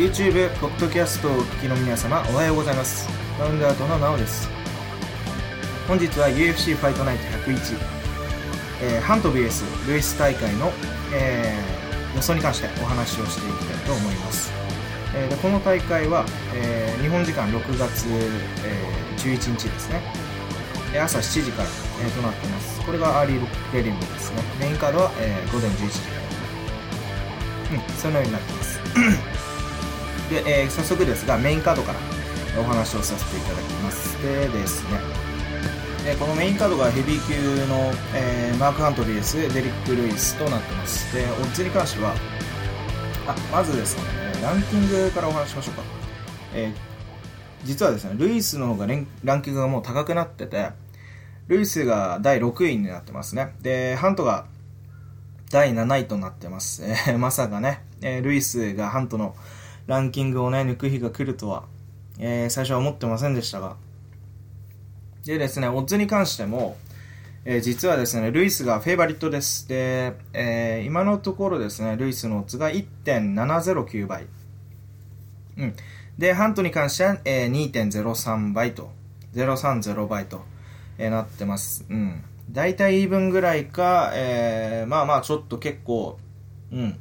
YouTube、ポッドキャストをお聞きの皆様、おはようございます。ラウンドアウトのなおです。本日は UFC ファイトナイト101、えーハント VS ルイス大会の、えー予想に関してお話をしていきたいと思います。えーでこの大会は、えー日本時間6月、えー11日ですね。朝7時から、えーとなっています。これがアーリーレディングですね。メインカードは、えー午前11時から。うん、そのようになってます。で、えー早速ですが、メインカードからお話をさせていただきます。でですね、えーこのメインカードがヘビー級の、えーマーク・ハント VS デリック・ルイスとなってます。で、オッズに関しては、あ、まずですね、ランキングからお話しましょうか。えー実はですね、ルイスの方がランキングがもう高くなってて、ルイスが第6位になってますね。で、ハントが第7位となってます。えーまさかね、えルイスがハントのランキングをね、抜く日が来るとは、えー最初は思ってませんでしたが。でですね、オッズに関しても、えー実はですね、ルイスがフェイバリットです。で、えー今のところですね、ルイスのオッズが1.709倍。うん。で、ハントに関しては、えー2.03倍と、030倍と、えーなってます。うん。大体イーブンぐらいか、えーまあまあちょっと結構、うん。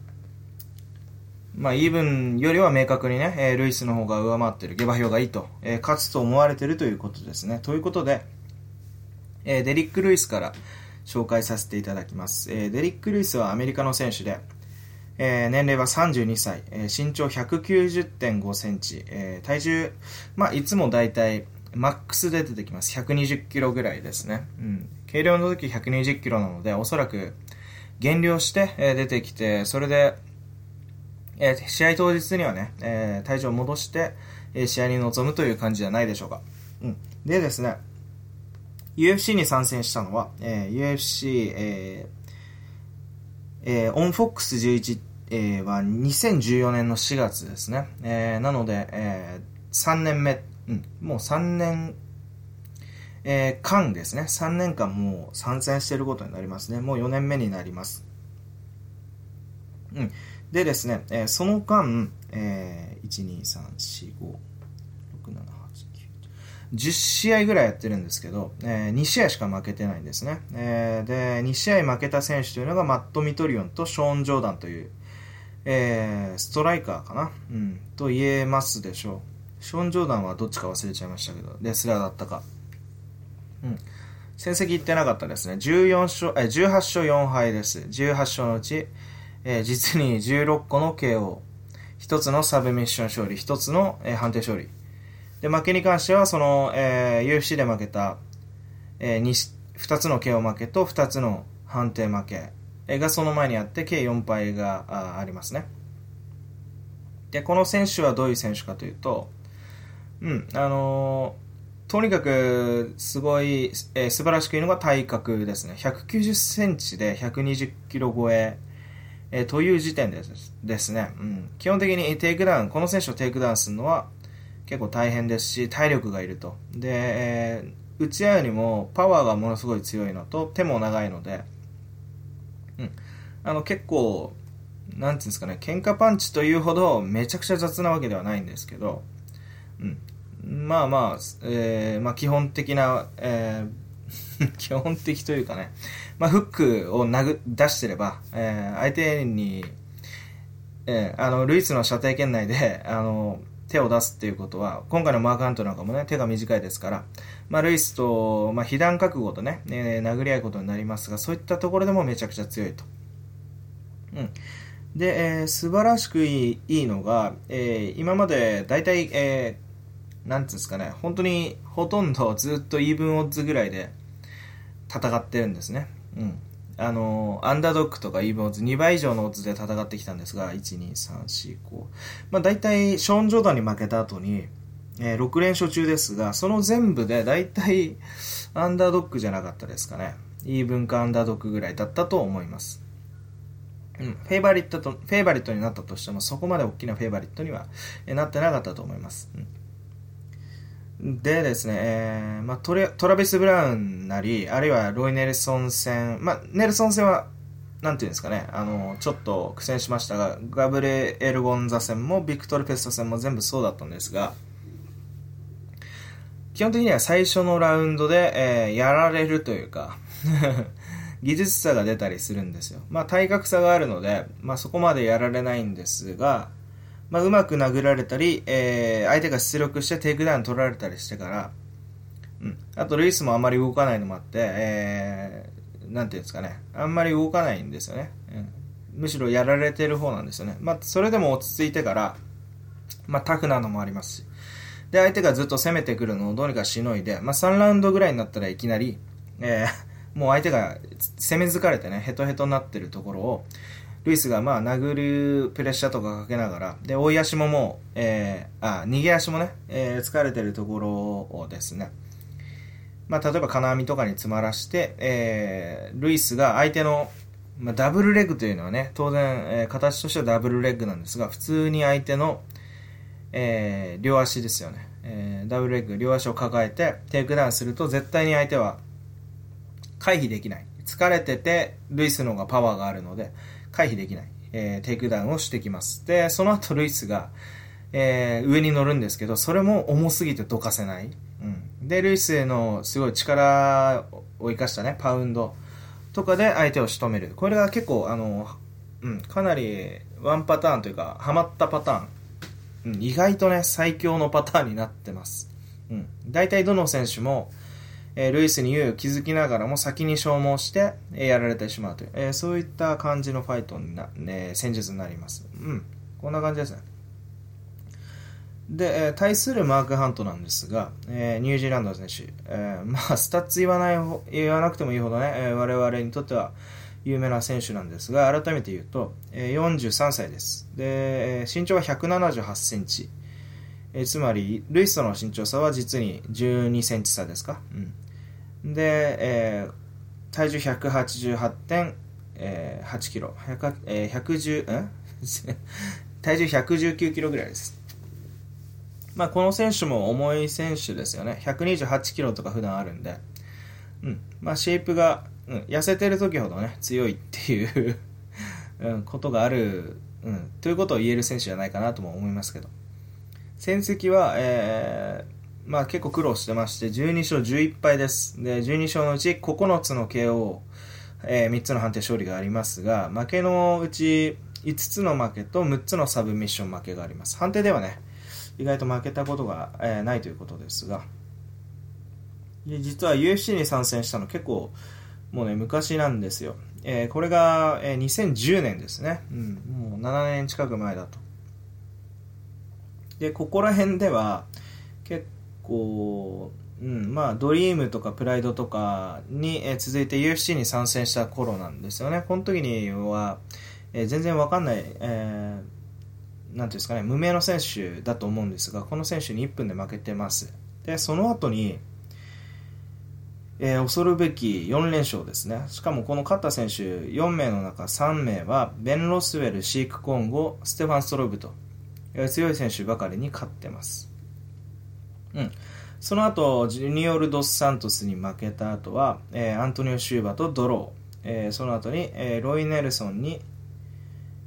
まあ、イーブンよりは明確にね、えールイスの方が上回ってる、下馬評がいいと、えー勝つと思われてるということですね。ということで、えーデリック・ルイスから紹介させていただきます。えーデリック・ルイスはアメリカの選手で、えー年齢は32歳、えー身長190.5センチ、えー体重、まあ、いつも大体、マックスで出てきます。120キロぐらいですね。うん。軽量の時120キロなので、おそらく減量して、えー出てきて、それで、えー試合当日にはね、えー体重を戻して、えー試合に臨むという感じじゃないでしょうか。うん。でですね、UFC に参戦したのは、えー UFC、えーえーオンフォックス11、えーは2014年の4月ですね。えーなので、え3年目、うん、もう3年、えー間ですね。3年間もう参戦していることになりますね。もう4年目になります。うん。でですね、えーその間、えー、1、2、3、4、5、6、7、8、9、10試合ぐらいやってるんですけど、えー2試合しか負けてないんですね。えーで、2試合負けた選手というのがマット・ミトリオンとショーン・ジョーダンという、えーストライカーかな？うん、と言えますでしょう。ショーン・ジョーダンはどっちか忘れちゃいましたけど、レスラーだったか。うん。成績いってなかったですね。14勝、え18勝4敗です。18勝のうち、えー実に16個の KO、1つのサブミッション勝利、1つの、えー判定勝利。で、負けに関しては、その、えー UFC で負けた、えー、2, 2つの KO 負けと2つの判定負けがその前にあって、計4敗があありますね。で、この選手はどういう選手かというと、うん、あのーとにかく、すごい、えー素晴らしくいいのが体格ですね。190センチで120キロ超え、えーという時点ですですね、うん。基本的にテイクダウン、この選手をテイクダウンするのは結構大変ですし、体力がいると。で、えー打ち合うよりもパワーがものすごい強いのと、手も長いので、うん。あの結構、なんていうんですかね、喧嘩パンチというほどめちゃくちゃ雑なわけではないんですけど、うん。まあまあ、えーまあ基本的な、えー 基本的というかね、まあフックを殴出してれば、えー相手に、えーあの、ルイスの射程圏内で、あの、手を出すっていうことは、今回のマークハントなんかもね、手が短いですから、まあ、ルイスと、まあ、被弾覚悟とね、ね殴り合うことになりますが、そういったところでもめちゃくちゃ強いと。うん。で、えー素晴らしくいいいいのが、えー今まで大体、えーなんていうんですかね、本当にほとんどずっとイーブンオッズぐらいで戦ってるんですね。うん。あのアンダードッグとかイーブンオッズ2倍以上のオッズで戦ってきたんですが、1、2、3、4、5。まあ大体、ショーン・ジョーダンに負けた後に、えー6連勝中ですが、その全部で大体、アンダードッグじゃなかったですかね。イーブンかアンダードッグぐらいだったと思います。うん、フェイバリットと、フェイバリットになったとしても、そこまで大きなフェイバリットにはえーなってなかったと思います。うんでですね、えーまあ、トレトラビス・ブラウンなり、あるいはロイ・ネルソン戦、まあ、ネルソン戦はなんていうんですかね、あの、ちょっと苦戦しましたが、ガブリエル・ゴンザーガ戦もビクトル・ペスタ戦も全部そうだったんですが、基本的には最初のラウンドで、えー、やられるというか 技術差が出たりするんですよ。まあ、体格差があるので、まあ、そこまでやられないんですが、まあ、うまく殴られたり、えー、相手が出力してテイクダウン取られたりしてから、うん。あと、ルイスもあんまり動かないのもあって、えー、なんていうんですかね。あんまり動かないんですよね。うん。むしろやられてる方なんですよね。まあ、それでも落ち着いてから、まあ、タフなのもありますし。で、相手がずっと攻めてくるのをどうにかしのいで、まあ、3ラウンドぐらいになったらいきなり、えー、もう相手が攻め疲れてね、ヘトヘトになってるところを、ルイスがまあ殴るプレッシャーとかかけながら、で、追い足ももう、えー、あ、逃げ足もね、えー、疲れてるところをですね、まあ、例えば金網とかに詰まらして、えー、ルイスが相手の、まあ、ダブルレッグというのはね、当然、えー、形としてはダブルレッグなんですが、普通に相手の、えー、両足ですよね、えー、ダブルレッグ、両足を抱えてテイクダウンすると絶対に相手は回避できない。疲れてて、ルイスの方がパワーがあるので、回避できない。えー、テイクダウンをしてきます。で、その後ルイスが、えー、上に乗るんですけど、それも重すぎてどかせない。うん。で、ルイスへのすごい力を生かしたね、パウンドとかで相手を仕留める。これが結構、あの、うん、かなりワンパターンというか、ハマったパターンうん、意外とね、最強のパターンになってます。うん。大体どの選手も、え、ルイスに優位を築きながらも先に消耗して、え、やられてしまうという、え、そういった感じのファイトにな、ね、戦術になります。うん。こんな感じですね。で、え、対するマーク・ハントなんですが、え、ニュージーランドの選手、え、まあ、スタッツ言わない、言わなくてもいいほどね、え、我々にとっては、有名な選手なんですが、改めて言うと、え、43歳です。で、え身長は178センチ。え、つまり、ルイスとの身長差は実に12センチ差ですか？うん、で、えー、体重188.8、えー、キロ。えー、110、ん 体重119キロぐらいです。まあ、この選手も重い選手ですよね。128キロとか普段あるんで。うん。まあ、シェイプがうん、痩せてる時ほどね、強いっていう うん、ことがある、うん、ということを言える選手じゃないかなとも思いますけど。戦績は、えー、まあ結構苦労してまして、12勝11敗です。で、12勝のうち9つの KO、えー、3つの判定勝利がありますが、負けのうち5つの負けと6つのサブミッション負けがあります。判定ではね、意外と負けたことが、えー、ないということですが、実は UFC に参戦したの結構、もうね、昔なんですよ。えー、これが、えー、2010年ですね。うん、もう7年近く前だと。で、ここら辺では、結構、ううん、まあ、ドリームとかプライドとかに、え、続いて UFC に参戦した頃なんですよね。この時には、え、全然わかんない、えー、なんていうんですかね、無名の選手だと思うんですが、この選手に1分で負けてます。で、その後に、えー、恐るべき4連勝ですね。しかもこの勝った選手4名の中3名はベン・ロスウェル、シーク・コンゴ、ステファン・ストロブと、えー、強い選手ばかりに勝ってます。うん。その後、ジュニオル・ドス・サントスに負けた後は、えー、アントニオ・シューバとドロー。えー、その後に、えー、ロイ・ネルソンに、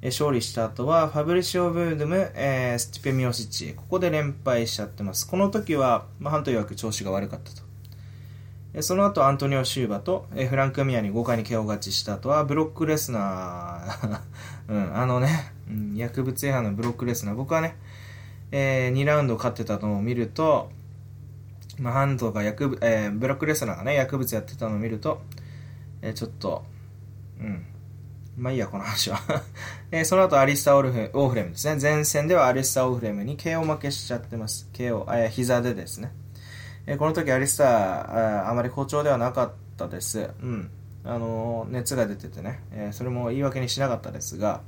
えー、勝利した後は、ファブリシオ・ブードゥム、えー、スティペミオシッチ。ここで連敗しちゃってます。この時は、まあ、ハント曰く調子が悪かったと。その後、アントニオ・シウバとフランク・ミアに豪快に KO 勝ちした後は、ブロック・レスナー うん、あのね、うん、薬物違反のブロック・レスナー、僕はね、えー、2ラウンド勝ってたのを見ると、まあ、ハントが薬、えー、ブロック・レスナーがね、薬物やってたのを見ると、えー、ちょっと、うん、まあいいや、この話は えー、その後、アリスター・オーフオーフレムですね。前戦ではアリスター・オーフレムに KO 負けしちゃってます。KO、あ、膝でですね。えこの時アリスターあまり好調ではなかったです。うん。あの熱が出ててね、えそれも言い訳にしなかったですが、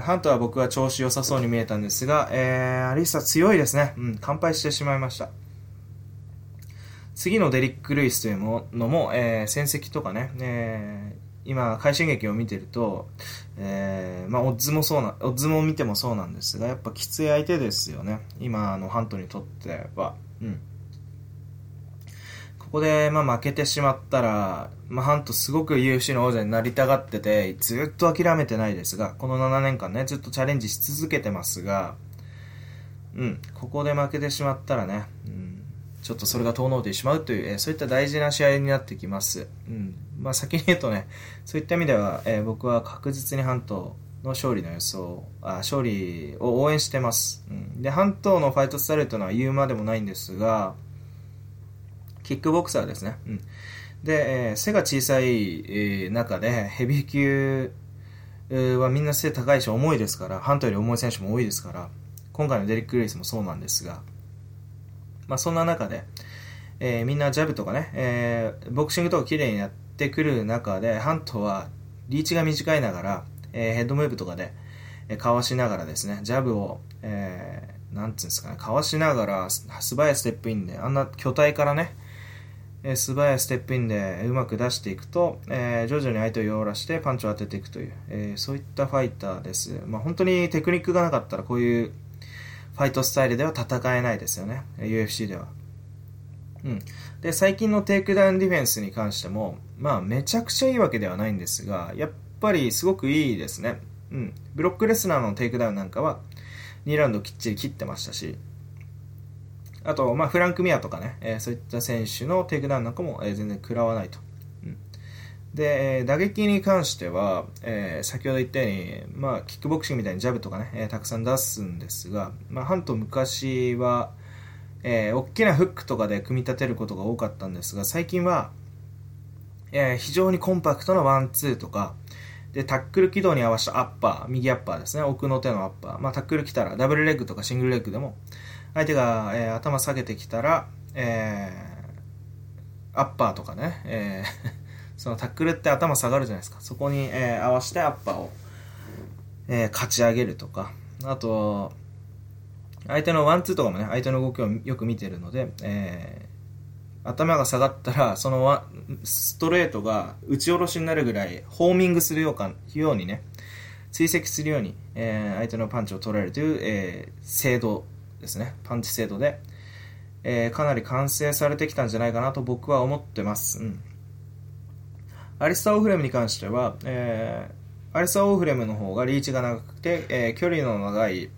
ハントは僕は調子良さそうに見えたんですが、えー、アリスタ強いですね。うん、完敗してしまいました。次のデリック・ルイスというものも、えー、戦績とかね、えー、今、快進撃を見てると、えー、まあ、オッズもそうな、オッズも見てもそうなんですが、やっぱきつい相手ですよね。今、の、ハントにとっては。うん。こで、まあ、負けてしまったら、まあ、ハントすごく UFC の王者になりたがってて、ずっと諦めてないですが、この7年間ね、ずっとチャレンジし続けてますが、うん、ここで負けてしまったらね、うん、ちょっとそれが遠のいてしまうという、えー、そういった大事な試合になってきます。うん、まあ、先に言うとね、そういった意味では、えー、僕は確実にハントの勝利の予想、あ勝利を応援してます。うん、で、半島のファイトスタイルというのは言うまでもないんですが、キックボクサーですね。うん、で、えー、背が小さい、中でヘビー級はみんな背高いし重いですから、ハントより重い選手も多いですから、今回のデリック・レイスもそうなんですが、まあそんな中で、えー、みんなジャブとかね、えー、ボクシングとか綺麗にやってくる中で、ハントはリーチが短いながら、えー、ヘッドムーブとかで、えー、かわしながらですね、ジャブを、えー、なんつうんですかね、かわしながら、素早いステップインで、あんな巨体からね、え、素早いステップインでうまく出していくと、えー、徐々に相手を弱らしてパンチを当てていくという、えー、そういったファイターです。まあ、本当にテクニックがなかったらこういうファイトスタイルでは戦えないですよね、UFC では。うん。で、最近のテイクダウンディフェンスに関しても、まあ、めちゃくちゃいいわけではないんですが、やっぱりすごくいいですね。うん。ブロックレスナーのテイクダウンなんかは、2ラウンドきっちり切ってましたし、あと、まあ、フランク・ミアとかね、えー、そういった選手のテイクダウンなんかも、えー、全然食らわないと。うん、で、打撃に関しては、えー、先ほど言ったように、まあ、キックボクシングみたいにジャブとかね、え、たくさん出すんですが、まあ、ハント昔は、えー、大きなフックとかで組み立てることが多かったんですが、最近は、え、非常にコンパクトなワンツーとか、で、タックル軌道に合わせたアッパー、右アッパーですね、奥の手のアッパー。まあ、タックル来たら、ダブルレッグとかシングルレッグでも、相手が、えー、頭下げてきたら、えー、アッパーとかね、えー、そのタックルって頭下がるじゃないですか。そこに、え、合わせてアッパーを、え、勝ち上げるとか、あと、相手のワンツーとかもね、相手の動きをよく見てるので、え頭が下がったら、そのストレートが打ち下ろしになるぐらい、ホーミングするようかようにね、追跡するように、えー、相手のパンチを取られるという、えー、精度ですね。パンチ精度で、えー、かなり完成されてきたんじゃないかなと僕は思ってます。うん。アリスター・オフレムに関しては、えー、アリスター・オフレムの方がリーチが長くて、えー、距離の長い、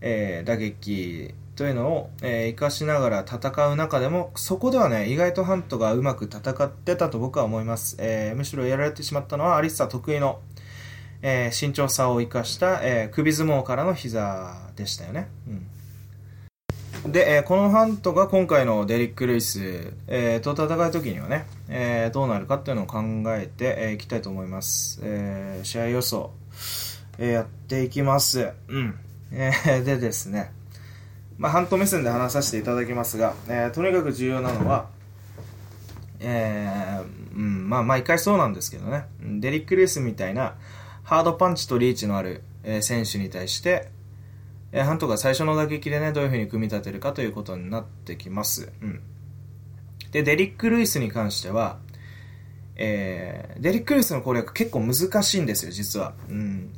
え、打撃というのを、えー、活かしながら戦う中でも、そこではね、意外とハントがうまく戦ってたと僕は思います。えー、むしろやられてしまったのはアリスタ得意の、えー、身長差を生かした、え首相撲からの膝でしたよね。うん、で、えこのハントが今回のデリック・ルイス、えと戦う時にはね、えどうなるかっていうのを考えて、えいきたいと思います。え試合予想、えやっていきます。うん。えでですね、まあ、半島目線で話させていただきますが、えー、とにかく重要なのは、えー、うん、まあ、毎回そうなんですけどね、デリック・レースみたいなハードパンチとリーチのある、えー、選手に対して、えー、ハントが最初の打撃でね、どういう風に組み立てるかということになってきます。うん。で、デリック・ルイスに関しては、えー、デリック・ルイスの攻略結構難しいんですよ、実は。うん。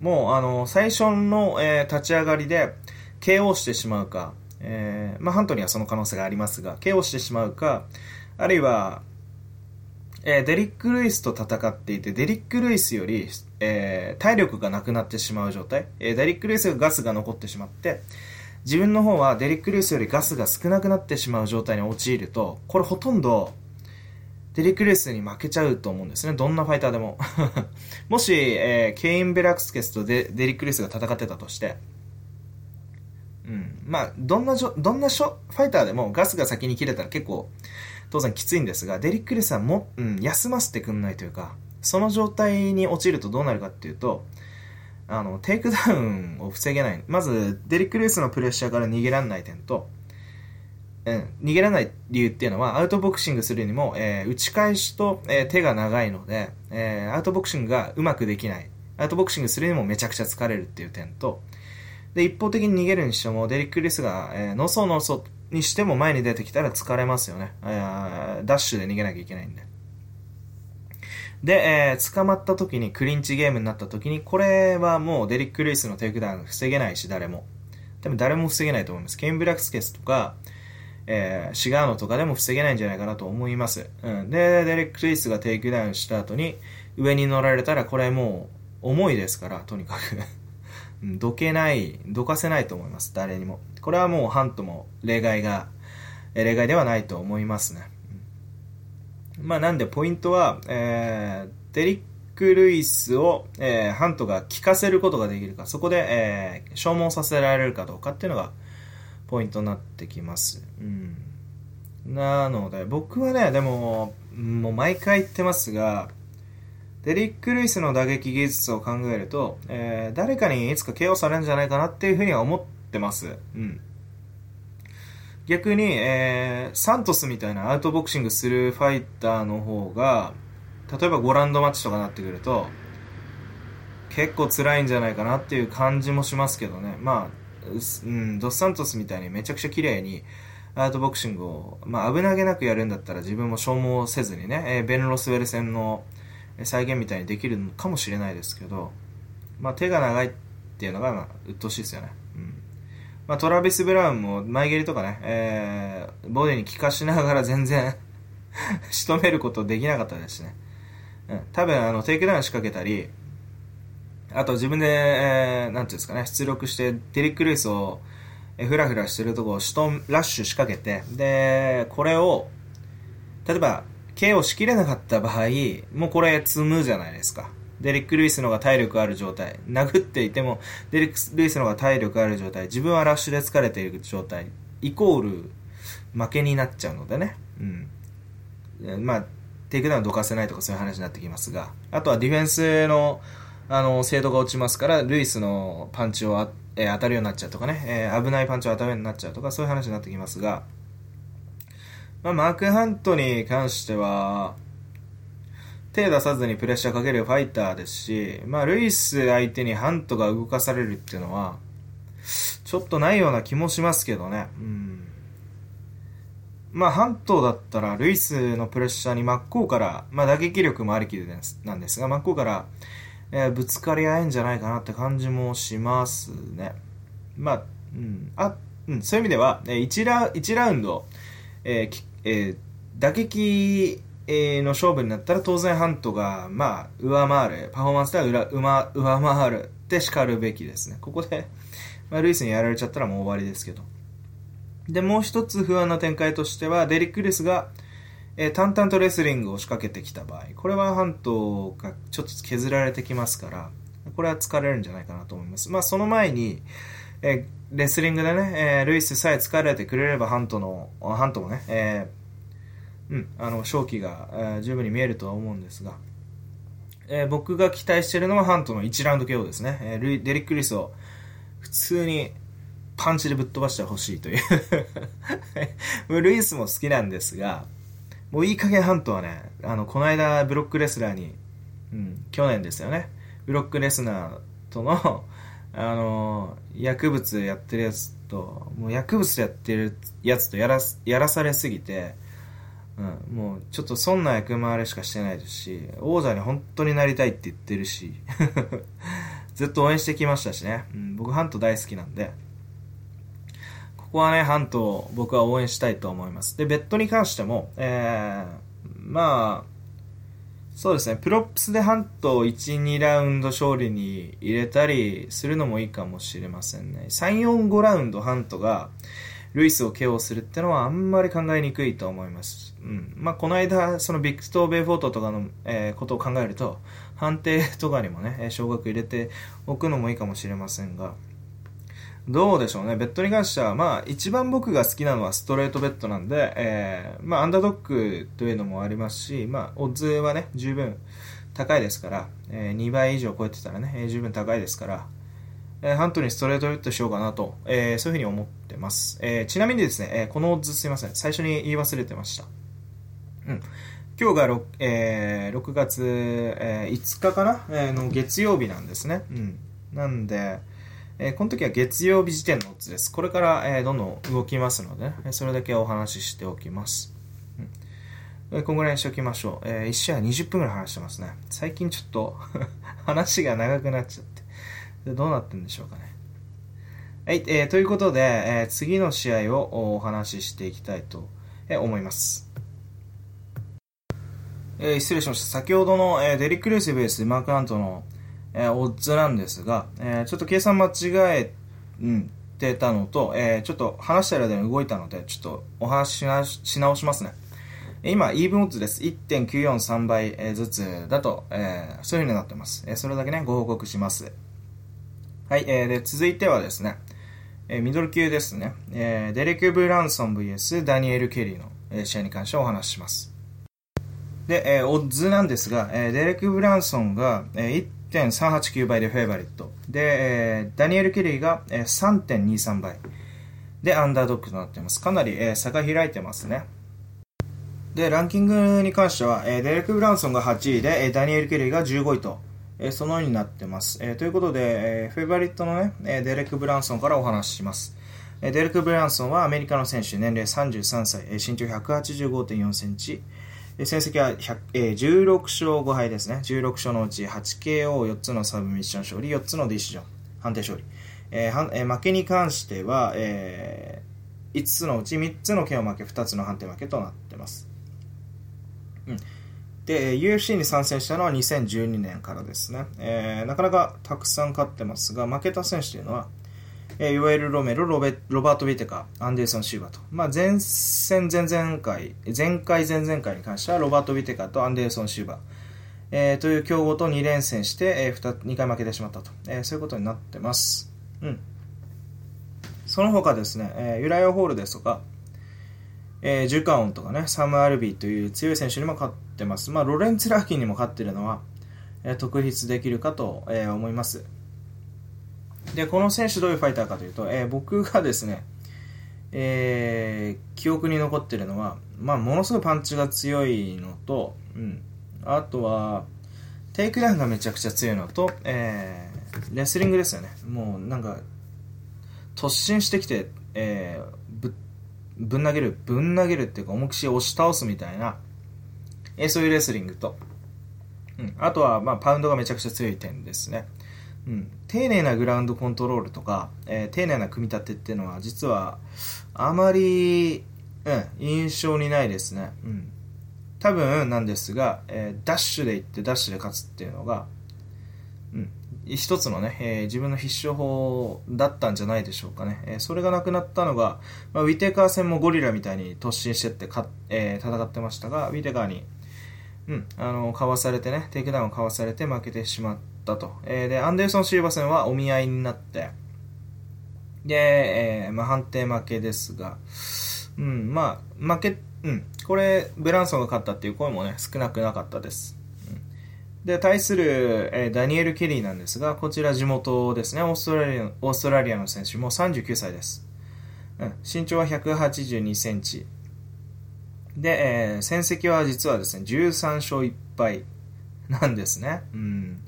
もう、あの、最初の、えー、立ち上がりで、KO してしまうか、えー、まあ、ハントにはその可能性がありますが、KO してしまうか、あるいは、えー、デリック・ルイスと戦っていて、デリック・ルイスより、えー、体力がなくなってしまう状態、えー、デリック・ルイスがガスが残ってしまって、自分の方はデリック・ルイスよりガスが少なくなってしまう状態に陥ると、これほとんど、デリック・ルイスに負けちゃうと思うんですね。どんなファイターでも。もし、えー、ケイン・ベラクスケスとデデリック・ルイスが戦ってたとして、うん。まあ、どんなじょ、どんなショファイターでもガスが先に切れたら結構、当然きついんですが、デリック・ルイスはも、うん、休ませてくんないというか、その状態に陥るとどうなるかっていうと、あの、テイクダウンを防げない。まず、デリック・ルイスのプレッシャーから逃げられない点と、うん、逃げられない理由っていうのは、アウトボクシングするにも、えー、打ち返しと、えー、手が長いので、えー、アウトボクシングがうまくできない。アウトボクシングするにもめちゃくちゃ疲れるっていう点と、で、一方的に逃げるにしても、デリック・ルイスが、えー、のそのそにしても前に出てきたら疲れますよね。えー、ダッシュで逃げなきゃいけないんで。で、えー、捕まった時に、クリンチゲームになった時に、これはもうデリック・ルイスのテイクダウン防げないし、誰も。多分誰も防げないと思います。ケイン・ベラスケスとか、えー、シガーノとかでも防げないんじゃないかなと思います。うん。で、デレック・ルイスがテイクダウンした後に、上に乗られたら、これもう、重いですから、とにかく どけない、どかせないと思います。誰にも。これはもう、ハントも例外が、例外ではないと思いますね。まあ、なんで、ポイントは、えー、デリック・ルイスを、えー、ハントが効かせることができるか、そこで、えー、消耗させられるかどうかっていうのが、ポイントになってきます。うん。なので、僕はね、でも、もう毎回言ってますが、デリック・ルイスの打撃技術を考えると、えー、誰かにいつか KO されるんじゃないかなっていうふうには思ってます。うん。逆に、えー、サントスみたいなアウトボクシングするファイターの方が、例えば5ラウンドマッチとかになってくると、結構辛いんじゃないかなっていう感じもしますけどね。まあ、うん、ドスサントスみたいにめちゃくちゃ綺麗にアートボクシングを、まあ、危なげなくやるんだったら自分も消耗せずにね、えー、ベン・ロスウェル戦の再現みたいにできるのかもしれないですけど、まあ、手が長いっていうのが、まあ、鬱陶しいですよね。まあ、トラビス・ブラウンも前蹴りとかね、えー、ボディに効かしながら全然 仕留めることできなかったですね。うん、多分あのテイクダウン仕掛けたり、あと自分で、えー、なんていうんですかね、出力して、デリック・ルイスを、え、フラフラしてるとこをシトン、ラッシュ仕掛けて、で、これを、例えば、KO しきれなかった場合、もうこれ詰むじゃないですか。デリック・ルイスの方が体力ある状態。殴っていても、デリック・ルイスの方が体力ある状態。自分はラッシュで疲れている状態。イコール、負けになっちゃうのでね。うん。まあ、テイクダウンどかせないとかそういう話になってきますが。あとはディフェンスの、あの、精度が落ちますから、ルイスのパンチをあ、えー、当たるようになっちゃうとかね、えー、危ないパンチを当たるようになっちゃうとか、そういう話になってきますが、まあ、マーク・ハントに関しては、手出さずにプレッシャーかけるファイターですし、まあ、ルイス相手にハントが動かされるっていうのは、ちょっとないような気もしますけどね。うん。まあ、ハントだったら、ルイスのプレッシャーに真っ向から、まあ、打撃力もありきですなんですが、真っ向から、えー、ぶつかり合えんじゃないかなって感じもしますね。まあ、うん、あ、うん、そういう意味では、えー、1, ラ1ラウンド、えーえー、打撃、の勝負になったら当然ハントが、まあ、上回る、パフォーマンスでは裏上上回るって叱るべきですね。ここで、まあ、ルイスにやられちゃったらもう終わりですけど。で、もう一つ不安な展開としては、デリック・リスが、えー、淡々とレスリングを仕掛けてきた場合、これはハントがちょっと削られてきますから、これは疲れるんじゃないかなと思います。まあ、その前に、えー、レスリングでね、えー、ルイスさえ疲れてくれればハントの、ハントもね、えー、うん、あの、勝機が、えー、十分に見えるとは思うんですが、えー、僕が期待しているのはハントの1ラウンド KO ですね。えー、ルイデリック・リスを普通にパンチでぶっ飛ばしてほしいとい うルイスも好きなんですが、もういい加減ハントはね、あの、この間ブロックレスラーに、うん、去年ですよね、ブロックレスナーとの、あの、薬物やってるやつと、もう薬物やってるやつとやらやらされすぎて、うん、もうちょっとそんな役回りしかしてないですし、王者に本当になりたいって言ってるし、ずっと応援してきましたしね、うん、僕ハント大好きなんで、ここはね、ハントを僕は応援したいと思います。で、ベッドに関しても、えー、まあ、そうですね、プロップスでハントを1、2ラウンド勝利に入れたりするのもいいかもしれませんね。3、4、5ラウンドハントが、ルイスを KO するってのはあんまり考えにくいと思います。うん。まあ、この間、そのビクトー・ベウフォートとかの、えー、ことを考えると、判定とかにもね、少額入れておくのもいいかもしれませんが、どうでしょうね。ベットに関しては、まあ、一番僕が好きなのはストレートベットなんで、えー、まあ、アンダードッグというのもありますし、まあ、オッズはね、十分高いですから、えー、2倍以上超えてたらね、えー、十分高いですから、えー、ハントにストレートベッドしようかなと、えー、そういうふうに思ってます。えー、ちなみにですね、えー、このオッズすいません。最初に言い忘れてました。うん。今日が 6,、えー、6月、えー、5日かな、えー、の月曜日なんですね。うん。なんで、えー、この時は月曜日時点のオッズです。これから、えー、どんどん動きますので、ね、それだけお話ししておきます。うん、こんぐらいにしておきましょう。えー、1試合20分ぐらい話してますね。最近ちょっと 話が長くなっちゃって。でどうなってんでしょうかね。はい、えー、ということで、えー、次の試合をお話ししていきたいと、思います。えー、失礼しました。先ほどの、えー、デリック・ルースベース、マーク・アントの、えー、オッズなんですが、えー、ちょっと計算間違え、てたのと、えー、ちょっと話してる間に動いたので、ちょっとお話しなし直しますね。今、イーブンオッズです。1.943倍ずつだと、えー、そういう風になってます。え、それだけね、ご報告します。はい、えー、で、続いてはですね、えー、ミドル級ですね、えー、デレク・ブランソン VS ダニエル・ケリーの、えー、試合に関してお話しします。で、えー、オッズなんですが、えー、デレック・ブランソンが、えー、1.389倍でフェイバリット。で、えー、ダニエル・ケリーが、えー、3.23倍でアンダードッグとなっています。かなり、えー、差が開いてますね。で、ランキングに関しては、えー、デレック・ブランソンが8位で、えー、ダニエル・ケリーが15位と、えー、そのようになってます。えー、ということで、えー、フェイバリットのね、えー、デレック・ブランソンからお話しします。えー、デレック・ブランソンはアメリカの選手、年齢33歳、えー、身長185.4センチ、成績はえー、16勝5敗ですね。16勝のうち 8KO4 つのサブミッション勝利、4つのディシジョン、判定勝利。えーえー、負けに関しては、えー、5つのうち3つの KO 負け、2つの判定負けとなってます。うん。で、UFC に参戦したのは2012年からですね。えー、なかなかたくさん勝ってますが、負けた選手というのは、えー、いわゆるロメロ、ロベロバート・ビテカ、アンデルソン・シューバと。まあ、前戦、前々回、前回、前々回に関しては、ロバート・ビテカとアンデルソン・シューバ、えー、という強豪と2連戦して、えー、2, 2回負けてしまったと、えー、そういうことになってます。うん。その他ですね、えー、ユライア・ホールですとか、えー、ジュカオンとかね、サム・アルビーという強い選手にも勝ってます。まあ、ロレンツ・ラーキンにも勝ってるのは、えー、特筆できるかと、えー、思います。で、この選手どういうファイターかというと、えー、僕がですね、えー、記憶に残ってるのは、まあ、ものすごいパンチが強いのと、うん、あとは、テイクダウンがめちゃくちゃ強いのと、えー、レスリングですよね。もうなんか、突進してきて、えー、ぶ、ぶん投げる、ぶん投げるっていうか、重くし押し倒すみたいな、えー、そういうレスリングと、うん、あとは、まあ、パウンドがめちゃくちゃ強い点ですね。うん、丁寧なグラウンドコントロールとか、えー、丁寧な組み立てっていうのは実はあまり、うん、印象にないですね、うん、多分なんですが、えー、ダッシュで行ってダッシュで勝つっていうのが、うん、一つのね、えー、自分の必勝法だったんじゃないでしょうかね、え、それがなくなったのが、まあ、ウィテカー戦もゴリラみたいに突進してってか、え、戦ってましたがウィテカーに、うん、あのかわされてねテイクダウンをかわされて負けてしまってったと。えー、で、アンデルソン・シウバ戦はお見合いになって、で、えー、まあ、判定負けですが、うん、まあ、負け、うん、これ、ブランソンが勝ったっていう声もね、少なくなかったです。で、対する、えー、ダニエル・ケリーなんですが、こちら地元ですね、オーストラリアオーストラリアの選手、もう39歳です。うん、身長は182センチ。で、えー、戦績は実はですね、13勝1敗なんですね。うん。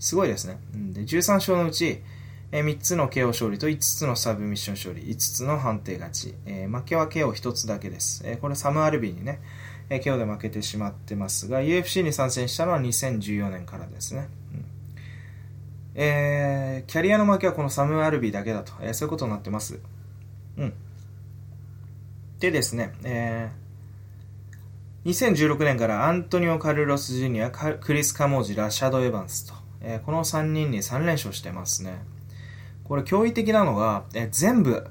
すごいですね。で13勝のうち、えー、3つの KO 勝利と5つのサブミッション勝利、5つの判定勝ち、えー、負けは KO1 つだけです。えー、これサム・アルビーにね、えー、KO で負けてしまってますが、UFC に参戦したのは2014年からですね。うんえー、キャリアの負けはこのサム・アルビーだけだと、えー、そういうことになってます。うん。でですね、えー、2016年からアントニオ・カルロス・ジュニア、クリス・カモージラ、シャドウ・エヴァンスと、えー、この3人に3連勝してますね。これ驚異的なのが、えー、全部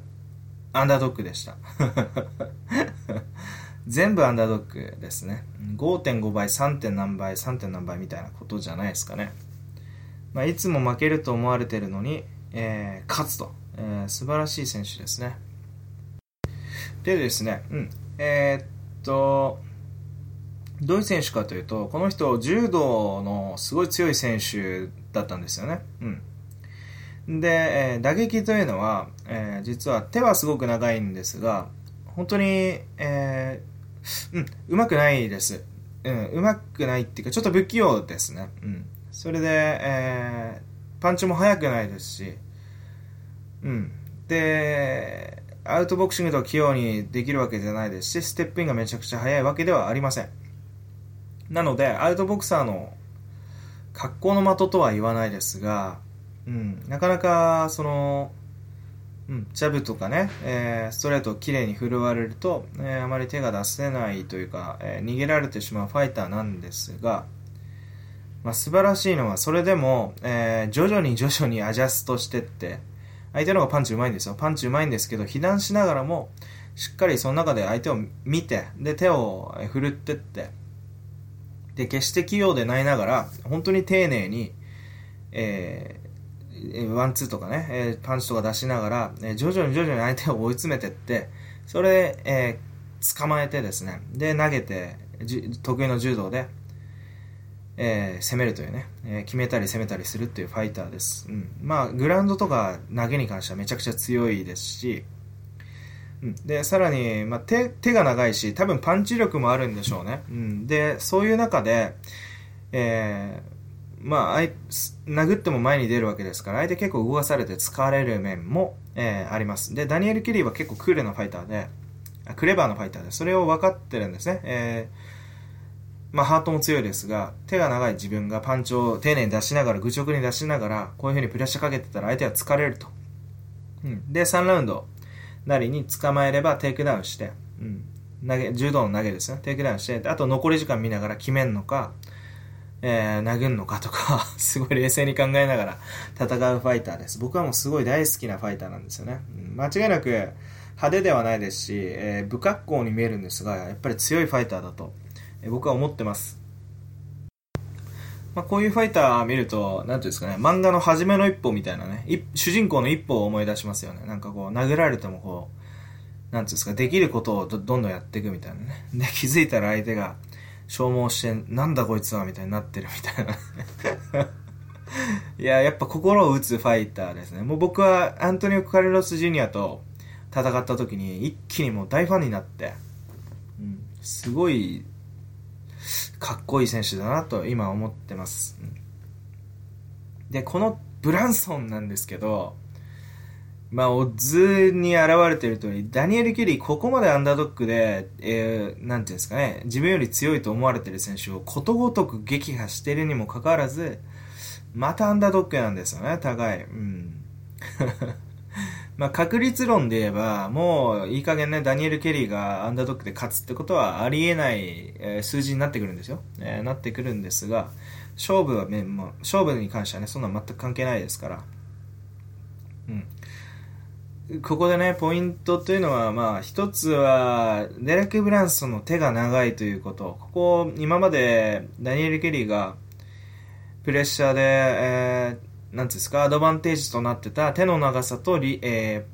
アンダードッグでした。全部アンダードッグですね。5.5倍、3. 点何倍、3. 点何倍みたいなことじゃないですかね。まあ、いつも負けると思われてるのに、えー、勝つと、えー、素晴らしい選手ですね。でですね、うん。えー、っと、どういう選手かというと、この人、柔道のすごい強い選手だったんですよね。うん。で、えー、打撃というのは、えー、実は手はすごく長いんですが、本当に、えー、うん、うまくないです。うん、うまくないっていうか、ちょっと不器用ですね。うん。それで、えー、パンチも速くないですし、うん。で、アウトボクシングと器用にできるわけじゃないですし、ステップインがめちゃくちゃ速いわけではありません。なので、アウトボクサーの格好の的とは言わないですが、うん、なかなか、その、うん、ジャブとかね、えー、ストレートをきれいに振るわれると、えー、あまり手が出せないというか、えー、逃げられてしまうファイターなんですが、まあ、素晴らしいのは、それでも、えー、徐々に徐々にアジャストしてって、相手の方がパンチうまいんですよ。パンチうまいんですけど、被弾しながらも、しっかりその中で相手を見て、で、手を振るってって、で、決して器用でないながら、本当に丁寧に、えワンツーとかね、えパンチとか出しながら、え徐々に徐々に相手を追い詰めてって、それ、えー、捕まえてですね、で、投げて、得意の柔道で、えー、攻めるというね、えー、決めたり攻めたりするっていうファイターです。うん。まあ、グラウンドとか投げに関してはめちゃくちゃ強いですし、で、さらに、まあ、手、手が長いし、多分パンチ力もあるんでしょうね。うん。で、そういう中で、えー、まあ、殴っても前に出るわけですから、相手結構動かされて疲れる面も、えー、あります。で、ダニエル・キリーは結構クールなファイターで、クレバーなファイターで、それを分かってるんですね。えー、まあ、ハートも強いですが、手が長い自分がパンチを丁寧に出しながら、愚直に出しながら、こういう風にプレッシャーかけてたら相手は疲れると。うん。で、3ラウンド内に捕まえればテイクダウンして、うん。投げ、柔道の投げですね。テイクダウンして、あと残り時間見ながら決めんのか、えー、殴るのかとか すごい冷静に考えながら戦うファイターです。僕はもうすごい大好きなファイターなんですよね。うん間違いなく派手ではないですし、えー、不格好に見えるんですが、やっぱり強いファイターだと、え、僕は思ってます。まあ、こういうファイター見ると、なんていうんですかね、漫画のはじめの一歩みたいなね、主人公の一歩を思い出しますよね。なんかこう、殴られてもこう、なんていうんですか、できることをどんどんやっていくみたいなね。で、気づいたら相手が、消耗して、なんだこいつはみたいになってるみたいないや、やっぱ心を打つファイターですね。もう僕はアントニオ・カルロス・ジュニアと戦った時に一気にもう大ファンになって、うん、すごいかっこいい選手だなと今思ってます。で、このブランソンなんですけど、まあ、オッズに現れてる通り、ダニエル・キュリー、ここまでアンダードックで、えー、なんていうんですかね、自分より強いと思われてる選手をことごとく撃破してるにもかかわらず、またアンダードックなんですよね、互い。うん。まあ、確率論で言えば、もういい加減ね、ダニエル・ケリーがアンダードックで勝つってことはありえない、え、数字になってくるんですよ。えー、なってくるんですが、勝負は、ね、まあ、勝負に関してはね、そんな全く関係ないですから。うん。ここでね、ポイントというのは、まあ、一つは、デレック・ブランソンの手が長いということ。ここ、今まで、ダニエル・ケリーが、プレッシャーで、えー、なんですか、アドバンテージとなってた手の長さとリ、え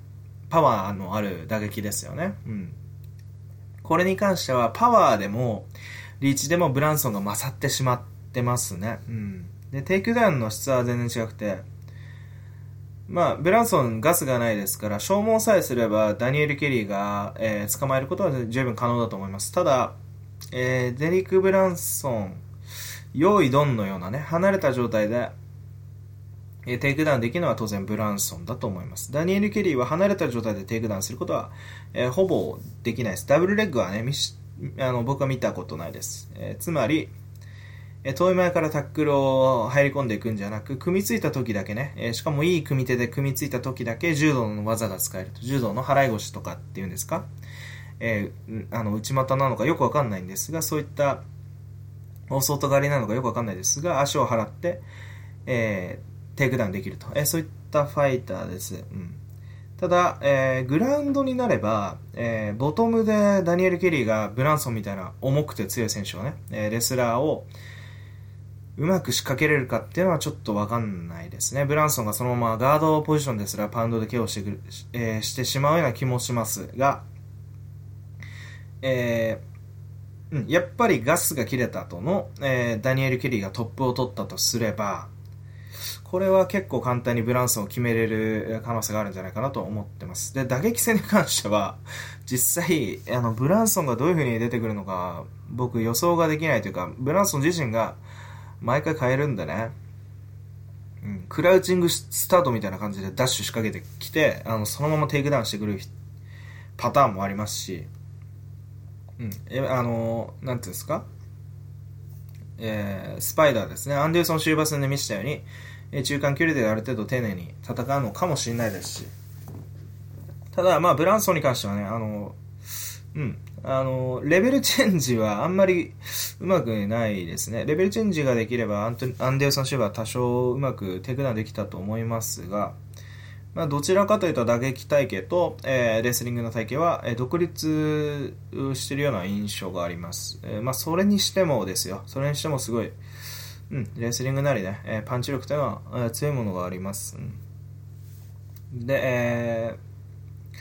ー、パワーのある打撃ですよね。うん。これに関しては、パワーでも、リーチでもブランソンが勝ってしまってますね。うん。で、テイクダウンの質は全然違くて、まあ、ブランソン、ガスがないですから、消耗さえすればダニエル・ケリーが、えー、捕まえることは十分可能だと思います。ただ、えー、デリック・ブランソン、よーいドンのようなね、離れた状態で、え、テイクダウンできるのは当然ブランソンだと思います。ダニエル・ケリーは離れた状態でテイクダウンすることは、えー、ほぼできないです。ダブルレッグはね、あの僕は見たことないです。えー、つまり、え遠い間からタックルを入り込んでいくんじゃなく、組みついた時だけね、えしかもいい組み手で組みついた時だけ柔道の技が使えると。柔道の払い腰とかっていうんですか？え、あの、内股なのかよくわかんないんですが、そういった、大外刈りなのかよくわかんないですが、足を払って、えー、テイクダウンできると。えー、そういったファイターです。うん。ただ、えー、グラウンドになれば、えー、ボトムでダニエル・ケリーがブランソンみたいな重くて強い選手をね、えー、レスラーを、うまく仕掛けれるかっていうのはちょっとわかんないですね。ブランソンがそのままガードポジションですらパウンドで KO してくる、えー、してしまうような気もしますが、えー、うん、やっぱりガスが切れた後の、えー、ダニエル・ケリーがトップを取ったとすれば、これは結構簡単にブランソンを決めれる可能性があるんじゃないかなと思ってます。で、打撃戦に関しては、実際、あの、ブランソンがどういう風に出てくるのか、僕予想ができないというか、ブランソン自身が、毎回変えるんでね。うん、クラウチングスタートみたいな感じでダッシュ仕掛けてきて、あの、そのままテイクダウンしてくるパターンもありますし、うん、え、あの、なんていうんですか？えー、スパイダーですね。アンデルソン・シューバー戦で見せたように、中間距離である程度丁寧に戦うのかもしれないですし、ただ、まあ、ブランソンに関してはね、あの、うん、あの、レベルチェンジはあんまりうまくないですね。レベルチェンジができればアンアンデルソン・シューバー多少うまくテクダウンできたと思いますが、まあ、どちらかというと打撃体系と、えー、レスリングの体系は、えー、独立してるような印象があります。えー、まあ、それにしてもですよ。それにしてもすごい、うん、レスリングなりね、えパンチ力というのは、えー、強いものがあります。うん、で、え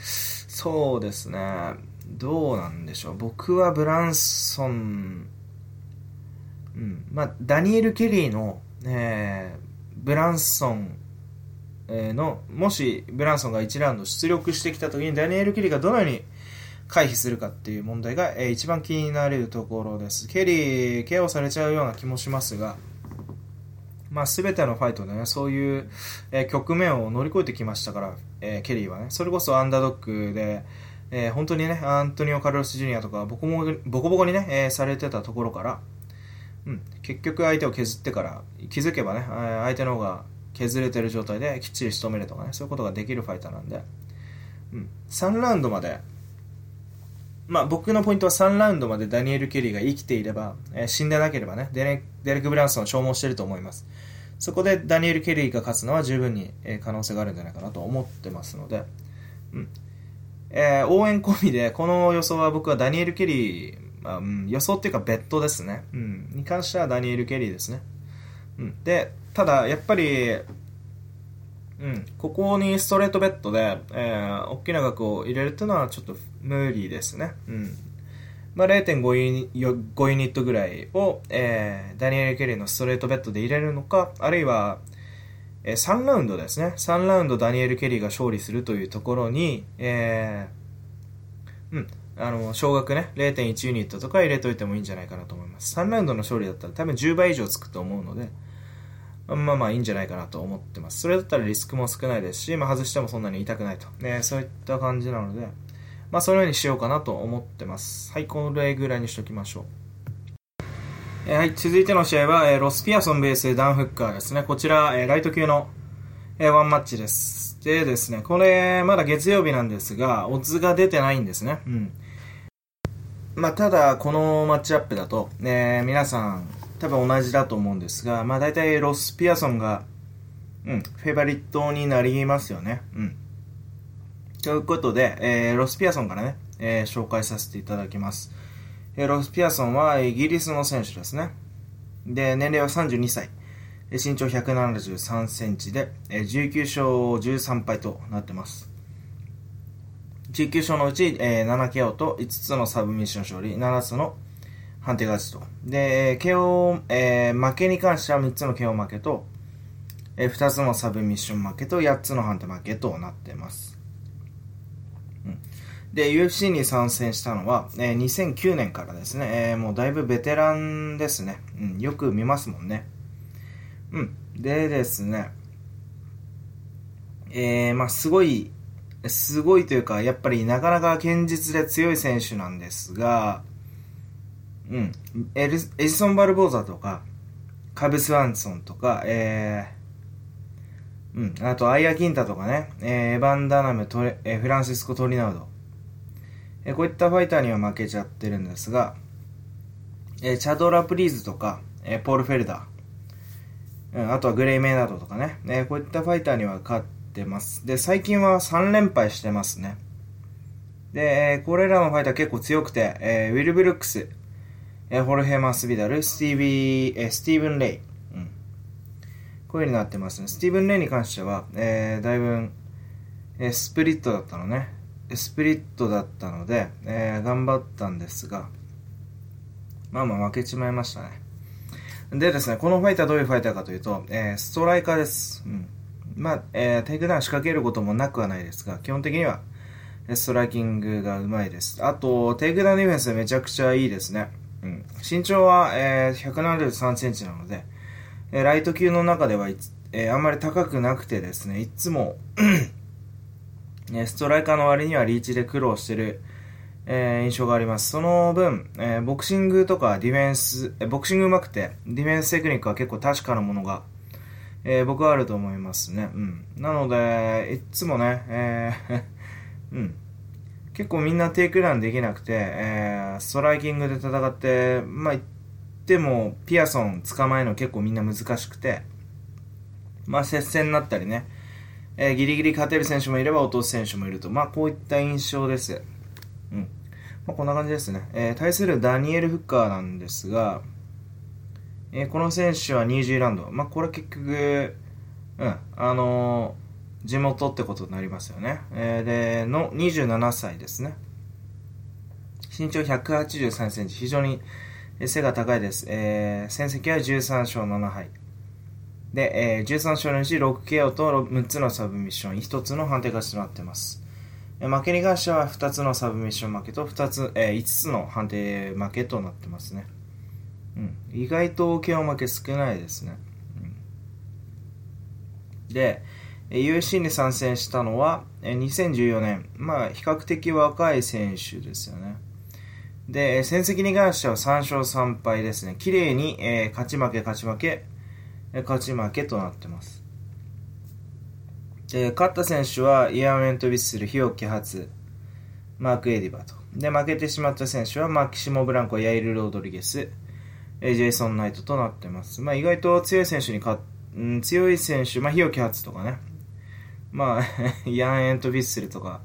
そうですね。どうなんでしょう。僕はブランソン、うん、まあ、ダニエル・ケリーの、えブランソン、の、もしブランソンが1ラウンド出力してきた時にダニエル・ケリーがどのように回避するかっていう問題が、えー、一番気になるところです。ケリー、ケアをされちゃうような気もしますが、まあ、全てのファイトでね、そういう、えー、局面を乗り越えてきましたから、えー、ケリーはね、それこそアンダードックで、えー、本当にね、アントニオ・カルロス・ジュニアとかボコボコボコにね、え、されてたところから、うん、結局相手を削ってから、気づけばね、相手の方が削れてる状態できっちり仕留めるとかね、そういうことができるファイターなんで、うん、3ラウンドまで、まあ僕のポイントは3ラウンドまでダニエル・ケリーが生きていれば、えー、死んでなければね、デレク・ブランソンを消耗してると思います。そこでダニエル・ケリーが勝つのは十分に、え、可能性があるんじゃないかなと思ってますので、うんえー、応援込みで、この予想は僕はダニエル・ケリー、まあうん、予想っていうかベッドですね、うん、に関してはダニエル・ケリーですね。うん、で、ただ、やっぱり、うん、ここにストレートベッドで、えー、大きな額を入れるっていうのはちょっと無理ですね。うん。まあ、0.5ユニ5ユニットぐらいを、えー、ダニエル・ケリーのストレートベッドで入れるのか、あるいは、えー、3ラウンドですね。3ラウンドダニエル・ケリーが勝利するというところに、えー、うん、あの、少額ね、0.1ユニットとか入れといてもいいんじゃないかなと思います。3ラウンドの勝利だったら多分10倍以上つくと思うので、まあまあいいんじゃないかなと思ってます。それだったらリスクも少ないですし、まあ外してもそんなに痛くないと。ね、そういった感じなので、まあそのようにしようかなと思ってます。はい、これぐらいにしときましょう。えー、はい、続いての試合は、えー、ロスピアソンベースダンフッカーですね。こちら、えー、ライト級の、え、ワンマッチです。でですね、これ、まだ月曜日なんですが、オッズが出てないんですね。うん。まあ、ただ、このマッチアップだと、ね、皆さん、多分同じだと思うんですが、まあ大体ロス・ピアソンが、うん、フェバリットになりますよね。うん。ということで、えー、ロス・ピアソンからね、えー、紹介させていただきます。えー、ロス・ピアソンはイギリスの選手ですね。で、年齢は32歳。身長173センチで、え19勝13敗となってます。19勝のうち、えー、7 KO と5つのサブミッション勝利、7つの判定勝ちと。で、KO、えー、負けに関しては3つの KO 負けと、えー、2つのサブミッション負けと8つの判定負けとなってます。で、UFC に参戦したのは、えー、2009年からですね、えー、もうだいぶベテランですね。うん、よく見ますもんね。うん。でですね、えー、まあすごい、すごいというか、やっぱりなかなか堅実で強い選手なんですが、うん。エルエジソン・バルボーザとか、カブス・ワンソンとか、えー、うん。あと、アイア・キンタとかね、えー、エヴァン・ダナム、トレえー、フランシスコ・トリナウド。え、こういったファイターには負けちゃってるんですが、え、チャドラ・プリーズとか、え、ポール・フェルダー、うん、あとはグレイ・メイナードとかね、え、こういったファイターには勝ってます。で、最近は3連敗してますね。で、えこれらのファイター結構強くて、え、ウィル・ブルックス、えホルヘ・マスビダル、スティービー、えスティーブン・レイ。うん。こういう風になってますね。スティーブン・レイに関しては、えー、だいぶ、えスプリットだったのね。スプリットだったので、えー、頑張ったんですが、まあまあ負けちまいましたね。でですね、このファイターどういうファイターかというと、えー、ストライカーです。うん。まあ、えー、テイクダウン仕掛けることもなくはないですが、基本的には、ストライキングがうまいです。あと、テイクダウンディフェンスめちゃくちゃいいですね。うん、身長は、えー、173センチなので、えー、ライト級の中では、えー、あんまり高くなくてですね、いつもね、ストライカーの割にはリーチで苦労してる、えー、印象があります。その分、えー、ボクシングとかディフェンス、えー、ボクシング上手くて、ディフェンステクニックは結構確かなものが、えー、僕はあると思いますね。うん。なので、いつもね、えー うん。結構みんなテイクダウンできなくて、えー、ストライキングで戦って、まあ、言っても、ピアソン捕まえるの結構みんな難しくて、まあ、接戦になったりね、えー、ギリギリ勝てる選手もいれば落とす選手もいると、まあ、こういった印象です。うん。まあ、こんな感じですね。えー、対するダニエル・フッカーなんですが、えー、この選手はニュージーランド。まあ、これ結局、うん、あの、地元ってことになりますよね。えー、で、の27歳ですね。身長183センチ。非常に背が高いです。えー、戦績は13勝7敗。で、えー、13勝のうち 6KO と6つのサブミッション、1つの判定勝ちとなっています。負けに関しては2つのサブミッション負けと2つ、えー、5つの判定負けとなってますね。うん、意外と KO 負け少ないですね。うん、で、UFC に参戦したのは2014年、まあ、比較的若い選手ですよね。で、戦績に関しては3勝3敗ですね。綺麗に、えー、勝ち負け勝ち負け、勝ち負けとなってます。で、勝った選手はイアン・ウェント・ビッスル、日置発、マーク・エディバと。で、負けてしまった選手はマキシモ・ブランコ、ヤイル・ロードリゲス、ジェイソン・ナイトとなってます。まあ、意外と強い選手にか、うん、強い選手、まあ、日置発とかね、まあ、イアン・エント・ビッスルとか、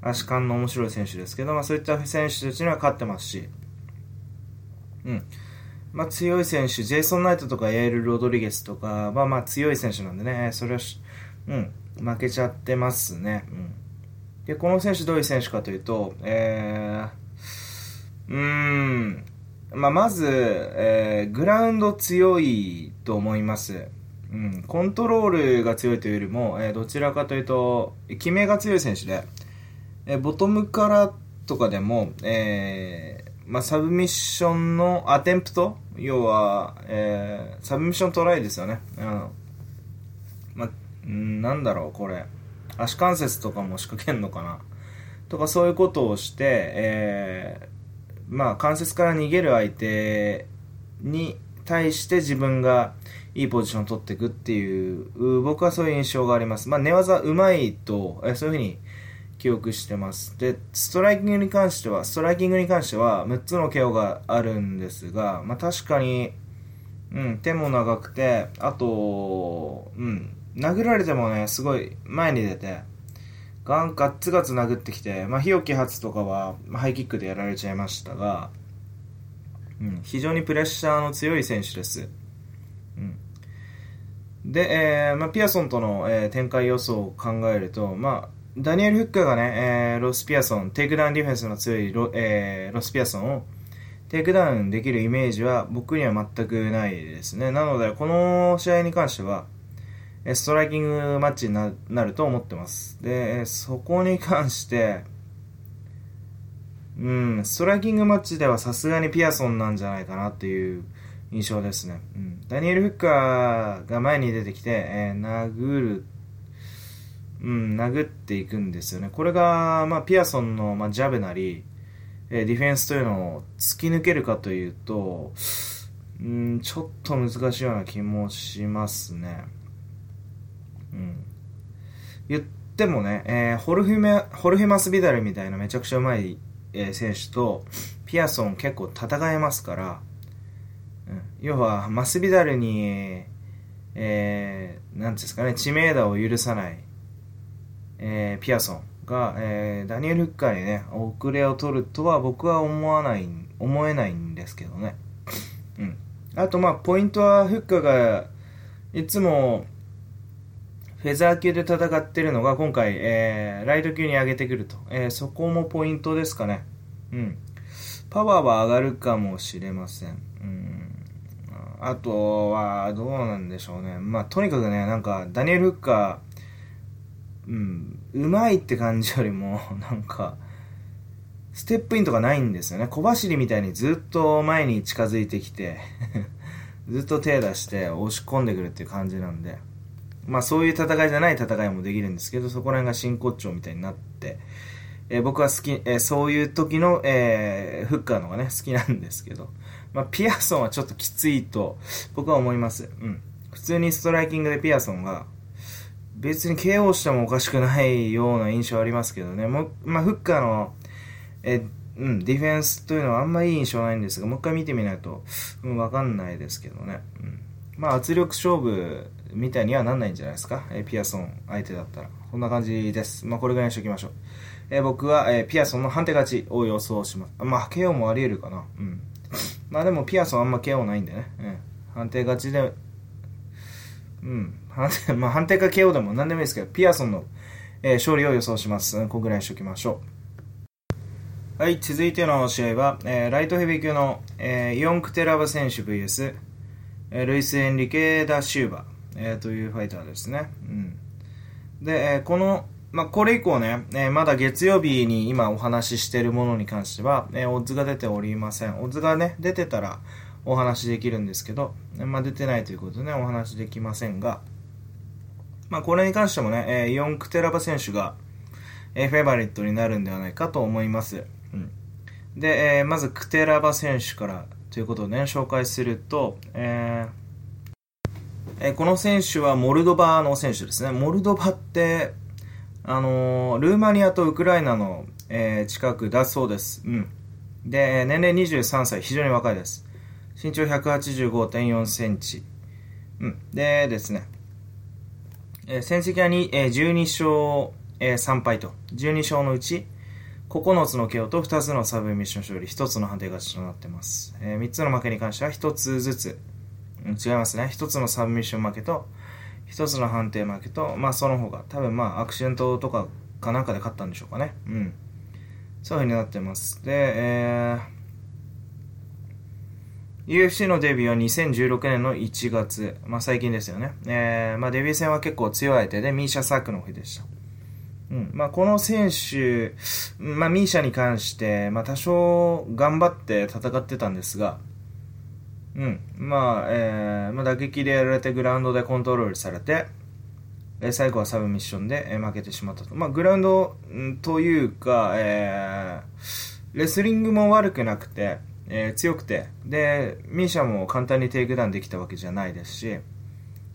足感の面白い選手ですけど、まあ、そういった選手たちには勝ってますし、うん。まあ、強い選手、ジェイソン・ナイトとかエール・ロドリゲスとか、まあまあ強い選手なんでね、それはうん、負けちゃってますね。うん。で、この選手どういう選手かというと、えー、うーん、まあ、まず、えー、グラウンド強いと思います。うん、コントロールが強いというよりも、えー、どちらかというと、決めが強い選手で、えー、ボトムからとかでも、えー、まあ、サブミッションのアテンプト？要は、えー、サブミッショントライですよね。うん。まあ、なんだろう、これ。足関節とかも仕掛けんのかな？とかそういうことをして、えー、まあ、関節から逃げる相手に対して自分がいいポジションを取っていくっていう、僕はそういう印象があります。まあ、寝技うまいと、えそういうふうに記憶してます。で、ストライキングに関しては、ストライキングに関しては、6つの KO があるんですが、まあ確かに、うん、手も長くて、あと、うん、殴られてもね、すごい前に出て、ガンガッツガツ殴ってきて、まあ、日沖発とかは、まあ、ハイキックでやられちゃいましたが、うん、非常にプレッシャーの強い選手です。うん。で、えーまあ、ピアソンとの、えー、展開予想を考えると、まあ、ダニエル・フッカーがね、えー、ロス・ピアソン、テイクダウンディフェンスの強いロ,、えー、ロス・ピアソンをテイクダウンできるイメージは僕には全くないですね。なので、この試合に関しては、ストライキングマッチになると思ってます。で、そこに関して、うん、ストライキングマッチではさすがにピアソンなんじゃないかなっていう印象ですね。うん、ダニエル・フッカーが前に出てきて、えー、殴るうん、殴っていくんですよね。これが、まあ、ピアソンの、まあ、ジャブなり、え、ディフェンスというのを突き抜けるかというと、うん、ちょっと難しいような気もしますね。うん。言ってもね、えー、ホルフィメ、ホルヘマス・ビダルみたいなめちゃくちゃうまい、えー、選手と、ピアソン結構戦えますから、うん、要は、マスビダルに、えー、なんですかね、知名度を許さない、えー、ピアソンが、えー、ダニエル・フッカーにね、遅れを取るとは僕は思わない、思えないんですけどね。うん。あと、まあ、ポイントはフッカーが、いつも、フェザー級で戦ってるのが今回、えー、ライト級に上げてくると。えー、そこもポイントですかね。うん。パワーは上がるかもしれません。うん。あとは、どうなんでしょうね。まあ、とにかくね、なんか、ダニエル・フッカー、うん、うまいって感じよりも、なんか、ステップインとかないんですよね。小走りみたいにずっと前に近づいてきて ずっと手出して押し込んでくるっていう感じなんで、まあそういう戦いじゃない戦いもできるんですけど、そこら辺が真骨頂みたいになって、えー、僕は好き、えー、そういう時の、えー、フッカーのがね、好きなんですけど、まあピアソンはちょっときついと僕は思います。うん。普通にストライキングでピアソンが、別に KO してもおかしくないような印象ありますけどね。もまあ、フッカーの、え、うん、ディフェンスというのはあんまいい印象ないんですが、もう一回見てみないと、うん、わかんないですけどね。うん。まあ、圧力勝負みたいにはなんないんじゃないですか？えピアソン相手だったら。こんな感じです。まあ、これぐらいにしておきましょう。え僕は、えピアソンの判定勝ちを予想します。まあ、KO もあり得るかな。うん。まあでも、ピアソンあんま KO ないんでね。うん。判定勝ちで、うん。まあ、判定か KO でも何でもいいですけど、ピアソンの、えー、勝利を予想します。ここぐらいにしておきましょう。はい、続いての試合は、えー、ライトヘビー級の、えー、イオン・クテラバ選手 VS、えー、ルイス・エンリケ・ダ・シューバ、えー、というファイターですね。うん。で、えー、この、まあ、これ以降ね、えー、まだ月曜日に今お話ししているものに関しては、えー、オッズが出ておりません。オッズがね、出てたらお話しできるんですけど、まあ、出てないということでね、お話しできませんが、まあ、これに関してもね、えー、イオン・クテラバ選手が、えー、フェイバリットになるんではないかと思います。うん、で、えー、まずクテラバ選手からということでね、紹介すると、え、えー、この選手はモルドバの選手ですね。モルドバって、あの、ルーマニアとウクライナの、えー、近くだそうです。うん。で、年齢23歳、非常に若いです。身長185.4センチ。うん。でですね、えー、戦績はに、えー、12勝、えー、3敗と、12勝のうち、9つの KO と2つのサブミッション勝利、1つの判定勝ちとなってます。えー、3つの負けに関しては1つずつ、うん、違いますね。1つのサブミッション負けと、1つの判定負けと、まあその他、多分まあアクシデントとかかなんかで勝ったんでしょうかね。うん。そういう風になってます。で、えー、UFC のデビューは2016年の1月。まあ最近ですよね。えー、まあデビュー戦は結構強い相手で、ミーシャ・サークの日でした。うん。まあこの選手、まあミーシャに関して、まあ多少頑張って戦ってたんですが、うん。まあ、えー、まあ打撃でやられてグラウンドでコントロールされて、えー、最後はサブミッションで、えー、負けてしまったと。まあグラウンド、というか、えー、レスリングも悪くなくて、えー、強くて、で、ミーシャも簡単にテイクダウンできたわけじゃないですし、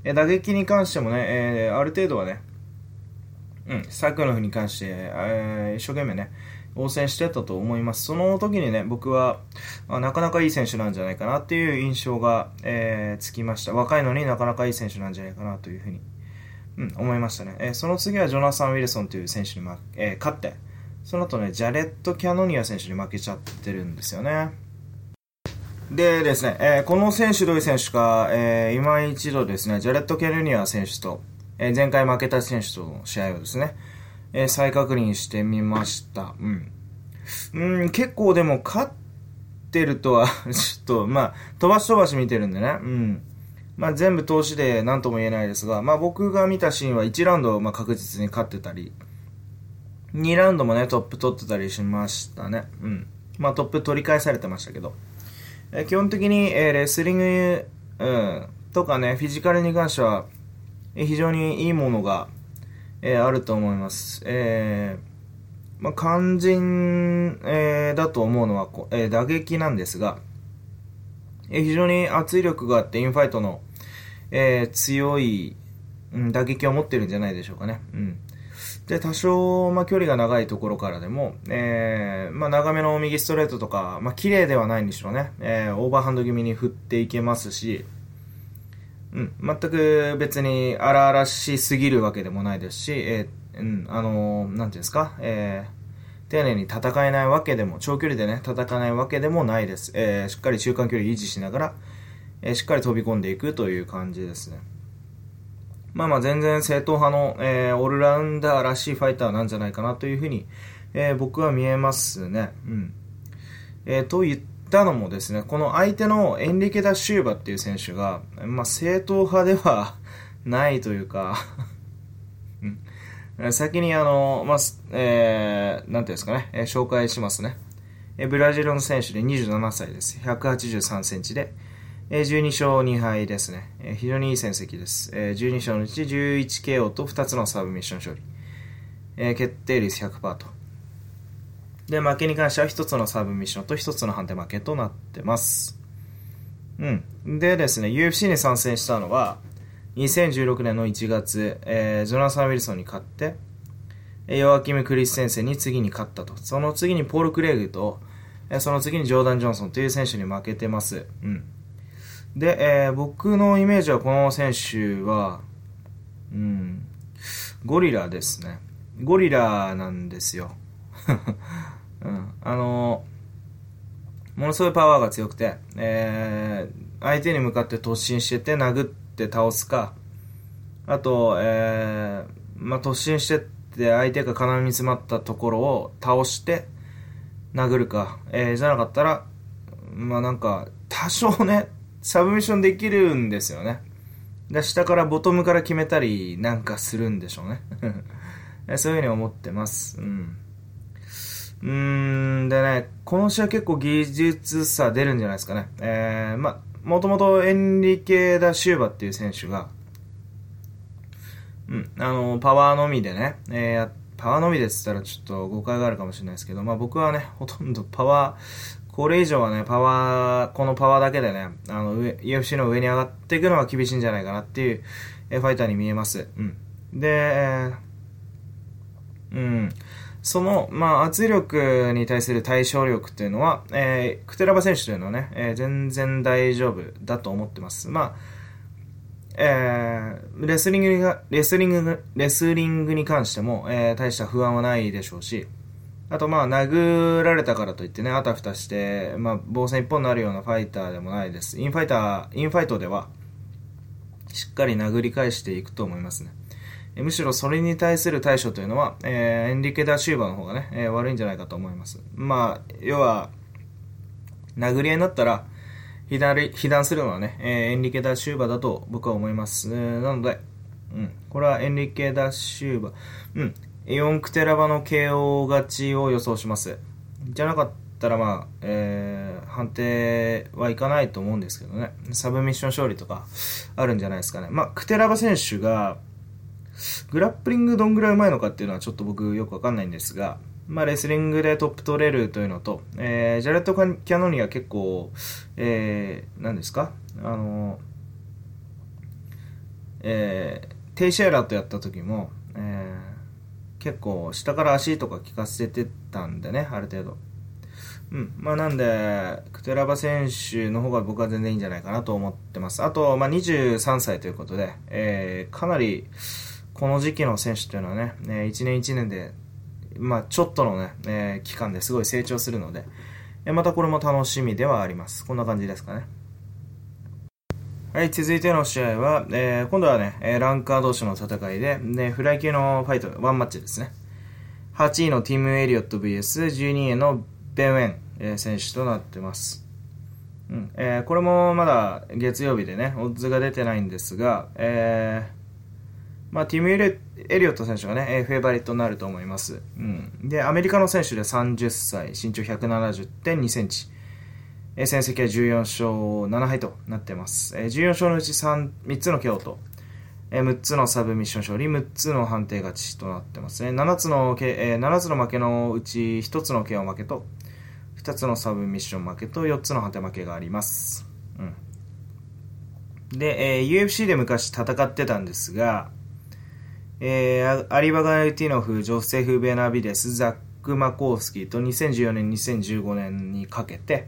え打撃に関してもね、えー、ある程度はね、うん、サークノフに関して、えー、一生懸命ね、応戦してたと思います。その時にね、僕は、あなかなかいい選手なんじゃないかなっていう印象が、えー、つきました。若いのになかなかいい選手なんじゃないかなというふうに、うん、思いましたね。えー、その次はジョナサン・ウィルソンという選手に、まえ、勝って、その後ね、ジャレット・キャノニア選手に負けちゃってるんですよね。でですね、えー、この選手どういう選手か、えー、今一度ですね、ジャレット・ケルニア選手と、えー、前回負けた選手との試合をですね、えー、再確認してみました。うん。うん、結構でも勝ってるとは ちょっと、まあ、飛ばし飛ばし見てるんでね、うん。まあ、全部投資で何とも言えないですが、まあ、僕が見たシーンは1ラウンド、まあ、確実に勝ってたり、2ラウンドもね、トップ取ってたりしましたね。うん。まあ、トップ取り返されてましたけど。え基本的に、えレスリング、うん、とかね、フィジカルに関しては、え非常にいいものが、えあると思います。えー、まあ、肝心、えー、だと思うのはこ、え、打撃なんですが、え非常に圧力があって、インファイトの、え強い、うん、打撃を持ってるんじゃないでしょうかね。うん。で、多少、まあ、距離が長いところからでも、えー、まあ、長めの右ストレートとか、まあ、綺麗ではないんでしょうね。えー、オーバーハンド気味に振っていけますし、うん、全く別に荒々しすぎるわけでもないですし、えー、うん、あのー、なんていうんですか、えー、丁寧に戦えないわけでも、長距離でね、戦えないわけでもないです。えー、しっかり中間距離維持しながら、えー、しっかり飛び込んでいくという感じですね。まあまあ全然正統派の、えー、オールラウンダーらしいファイターなんじゃないかなというふうに、えー、僕は見えますね。うん。えー、と言ったのもですね、この相手のエンリケ・ダ・シューバっていう選手が、まあ正統派では ないというか うん、先にあの、まあ、えー、なんていうんですかね、えー、紹介しますね。ブラジルの選手で27歳です。183センチで、12勝2敗ですね。非常にいい戦績です。12勝のうち 11KO と2つのサブミッション勝利。決定率100%と。で、負けに関しては1つのサブミッションと1つの判定負けとなってます。うん。でですね、UFC に参戦したのは、2016年の1月、えー、ジョナサン・ウィルソンに勝って、ヨアキム・クリス先生に次に勝ったと。その次にポール・クレイグと、その次にジョーダン・ジョンソンという選手に負けてます。うん。で、えー、僕のイメージはこの選手は、うん、ゴリラですね。ゴリラなんですよ。うん、あのものすごいパワーが強くて、えー、相手に向かって突進してて殴って倒すか、あと、えー、まあ、突進してって相手が金に詰まったところを倒して殴るか、えー、じゃなかったら、まあなんか、多少ね、サブミッションできるんですよね。で下からボトムから決めたりなんかするんでしょうね。そういうふうに思ってます。うん。うーん、でね、この試合結構技術差出るんじゃないですかね。えー、まもともとエンリケ・ダ・シューバっていう選手が、うん、あの、パワーのみでね、えー、パワーのみでって言ったらちょっと誤解があるかもしれないですけど、まあ僕はね、ほとんどパワー、これ以上はね、パワー、このパワーだけでね、あの、UFC の上に上がっていくのは厳しいんじゃないかなっていう、えファイターに見えます。うん。で、え、うん。その、まあ、圧力に対する対処力っていうのは、えー、クテラバ選手というのはね、えー、全然大丈夫だと思ってます。まあ、えー、レスリングが、レスリング、レスリングに関しても、えー、大した不安はないでしょうし、あとまあ、殴られたからといってね、あたふたして、まあ、防戦一本になるようなファイターでもないです。インファイター、インファイトでは、しっかり殴り返していくと思いますね。むしろそれに対する対処というのは、えー、エンリケ・ダ・シューバーの方がね、えー、悪いんじゃないかと思います。まあ、要は、殴り合いになったら、被弾被弾するのはね、えー、エンリケ・ダ・シューバーだと僕は思います。えー、なので、うん、これはエンリケ・ダ・シューバー、うん、エオン・クテラバの KO 勝ちを予想します。じゃなかったら、まあ、えー、判定はいかないと思うんですけどね、サブミッション勝利とかあるんじゃないですかね。まあ、クテラバ選手が、グラップリングどんぐらいうまいのかっていうのはちょっと僕よくわかんないんですが、まあ、レスリングでトップ取れるというのと、えー、ジャレット・キャノニは結構、えー、何ですか？あの、えー、テイシェーラーとやった時も、えー、結構下から足とか効かせてたんでね、ある程度。うん。まあなんで、クテラバ選手の方が僕は全然いいんじゃないかなと思ってます。あと、まあ23歳ということで、えー、かなり、この時期の選手というのはね、ね1年1年で、まあ、ちょっとのね、えー、期間ですごい成長するので、えまたこれも楽しみではあります。こんな感じですかね。はい、続いての試合は、えー、今度はね、ランカー同士の戦いで、ね、フライ級のファイト、ワンマッチですね。8位のティム・エリオット VS12 位のベン・ウェン、えー、選手となってます。うんえー、これもまだ月曜日でね、オッズが出てないんですが、えーまあ、ティム・エリオット選手がね、フェイバリットになると思います。うん。で、アメリカの選手で30歳、身長170.2センチ。え戦績は14勝7敗となってます。え14勝のうち 3, 3つの KO と、え6つのサブミッション勝利、6つの判定勝ちとなってますね。7つの、え7つの負けのうち1つの KO 負けと、2つのサブミッション負けと4つの判定負けがあります。うん。で、えー、UFC で昔戦ってたんですが、えー、アリバガ・ユティノフ、ジョセフ・ベナビデス、ザック・マコースキーと2014年、2015年にかけて、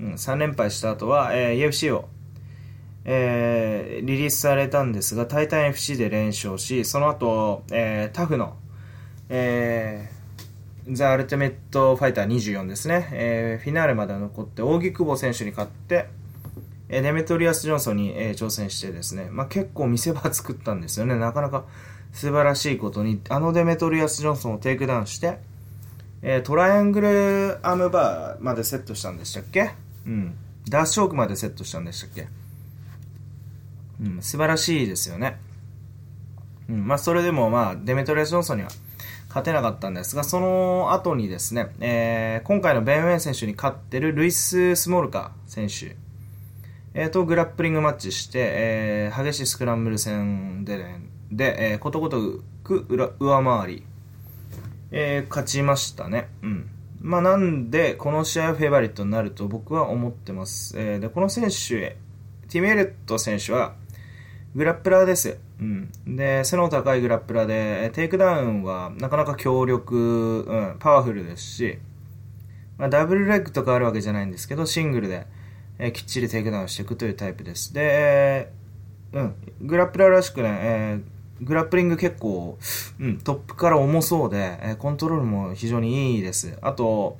うん、3連敗した後は、えー、UFC を、えー、リリースされたんですが、タイタン FC で連勝し、その後、えー、タフの、えー、ザ・アルティメット・ファイター24ですね、えー、フィナーレまで残って、扇久保選手に勝って、えデメトリアス・ジョンソンに、えー、挑戦してですね、まあ、結構見せ場作ったんですよね。なかなか素晴らしいことに、あのデメトリアス・ジョンソンをテイクダウンして、えー、トライアングルアームバーまでセットしたんでしたっけ？うん。ダースチョークまでセットしたんでしたっけ？うん、素晴らしいですよね。うん、まあ、それでもまあ、デメトリアス・ジョンソンには勝てなかったんですが、その後にですね、えー、今回のベン・ウェン選手に勝ってるルイス・スモルカ選手、えー、とグラップリングマッチして、えー、激しいスクランブル戦で、ね、で、えー、ことごとく上回り、えー、勝ちましたね。うん。まあ、なんで、この試合はフェイバリットになると僕は思ってます。えー、で、この選手、ティム・エリオット選手は、グラップラーです。うん。で、背の高いグラップラーで、テイクダウンはなかなか強力、うん、パワフルですし、まあ、ダブルレッグとかあるわけじゃないんですけど、シングルで、えー、きっちりテイクダウンしていくというタイプです。で、うん、グラップラーらしくね、えー、グラップリング結構、うん、トップから重そうで、えー、コントロールも非常にいいです。あと、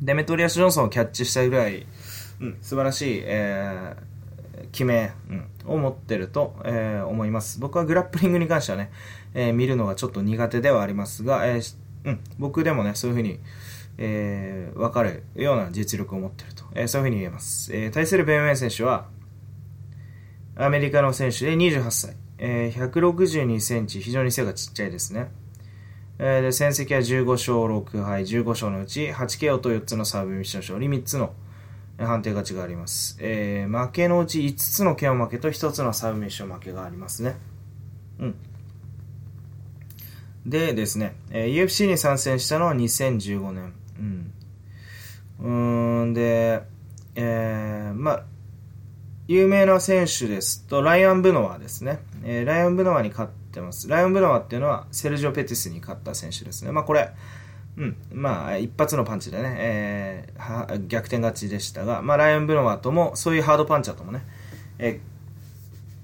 デメトリアス・ジョンソンをキャッチしたぐらい、うん、素晴らしい、えー、決め、うん、を持ってると、えー、思います。僕はグラップリングに関してはね、えー、見るのがちょっと苦手ではありますが、えーうん、僕でもね、そういうふうに、えー、分かるような実力を持ってると、えー、そういうふうに言えます。えー、対するベン・ウェン選手は、アメリカの選手で28歳、えー、162センチ、非常に背がちっちゃいですね。えー、で戦績は15勝6敗、15勝のうち 8KO と4つのサーブミッション勝利、3つの判定勝ちがあります。えー、負けのうち5つの KO 負けと1つのサーブミッション負けがありますね。うん。でですね、えー、UFC に参戦したのは2015年。うん。うん、で、えー、まあ、有名な選手ですと、ライアン・ブノワですね。えー、ライアン・ブノワに勝ってます。ライアン・ブノワっていうのは、セルジオ・ペティスに勝った選手ですね。まあ、これ、うん、まあ、一発のパンチでね、えー、逆転勝ちでしたが、まあ、ライアン・ブノワとも、そういうハードパンチャーともね、え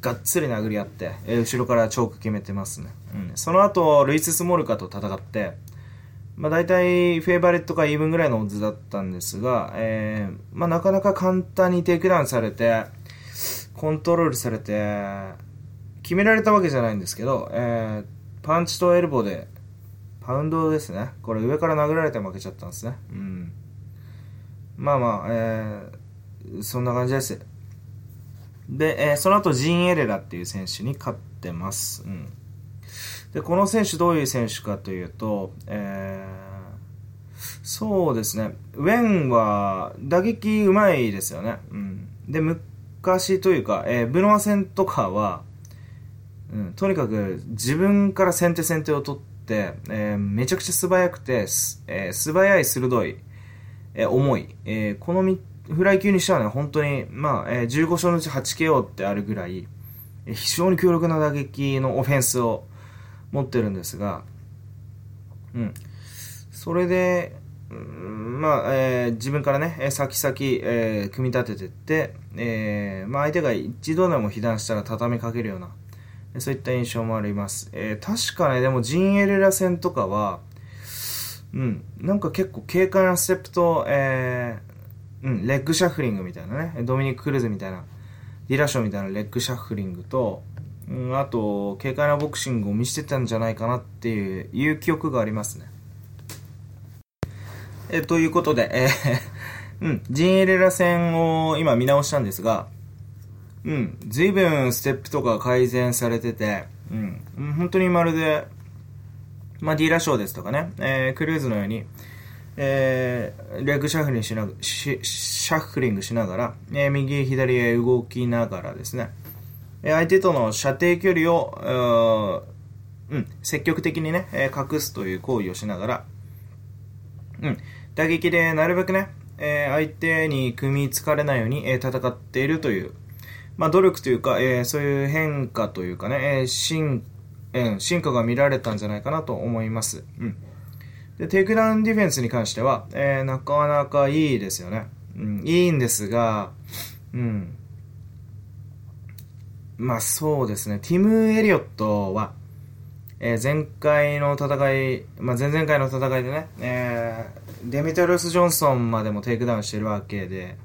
ー、がっつり殴り合って、えー、後ろからチョーク決めてますね。うん、その後、ルイス・スモルカと戦って、まあ、大体フェイバレットかイーブンぐらいのオッズだったんですが、えーまあ、なかなか簡単にテイクダウンされて、コントロールされて、決められたわけじゃないんですけど、えー、パンチとエルボーで、パウンドですね。これ上から殴られて負けちゃったんですね。うん。まあまあ、えー、そんな感じです。で、えー、その後ジン・エレラっていう選手に勝ってます。うん。で、この選手どういう選手かというと、えー、そうですね。ウェンは打撃うまいですよね。うん。で、昔というか、えー、ブノア戦とかは、うん、とにかく自分から先手先手を取って、えー、めちゃくちゃ素早くて、えー、素早い鋭い、えー、重い、えー、このフライ級にしてはね、本当に、まあ、えー、15勝のうち 8KO ってあるぐらい、えー、非常に強力な打撃のオフェンスを持ってるんですが、うん。それで、まあ、えー、自分からね、先々、えー、組み立ててって、えー、まあ、相手が一度でも被弾したら畳みかけるような、そういった印象もあります。えー、確かね、でもジンエレラ戦とかは、うん、なんか結構軽快なステップと、えー、うん、レッグシャッフリングみたいなね、ドミニク・クルーズみたいな、ディラショーみたいなレッグシャッフリングと、うん、あと、軽快なボクシングを見せてたんじゃないかなっていう、いう記憶がありますね。えということで、えー、うん、ジンエレラ戦を今見直したんですが、うん、随分ステップとか改善されてて、うん、本当にまるで、まあ、ディーラーショーですとかね、えー、クルーズのように、えー、レッグシャッフリングしなシャッフリングしながら、えー、右左へ動きながらですね、相手との射程距離を、うん、積極的にね、隠すという行為をしながら、うん、打撃でなるべくね、えー、相手に組みつかれないように、えー、戦っているという、まあ、努力というか、えー、そういう変化というかね、えー進えー、進化が見られたんじゃないかなと思います。うん。で、テイクダウンディフェンスに関しては、えー、なかなかいいですよね。うん、いいんですが、うん。まあそうですね、ティム・エリオットは、えー、前回の戦い、まあ、前々回の戦いでね、えー、デミトリアス・ジョンソンまでもテイクダウンしてるわけで、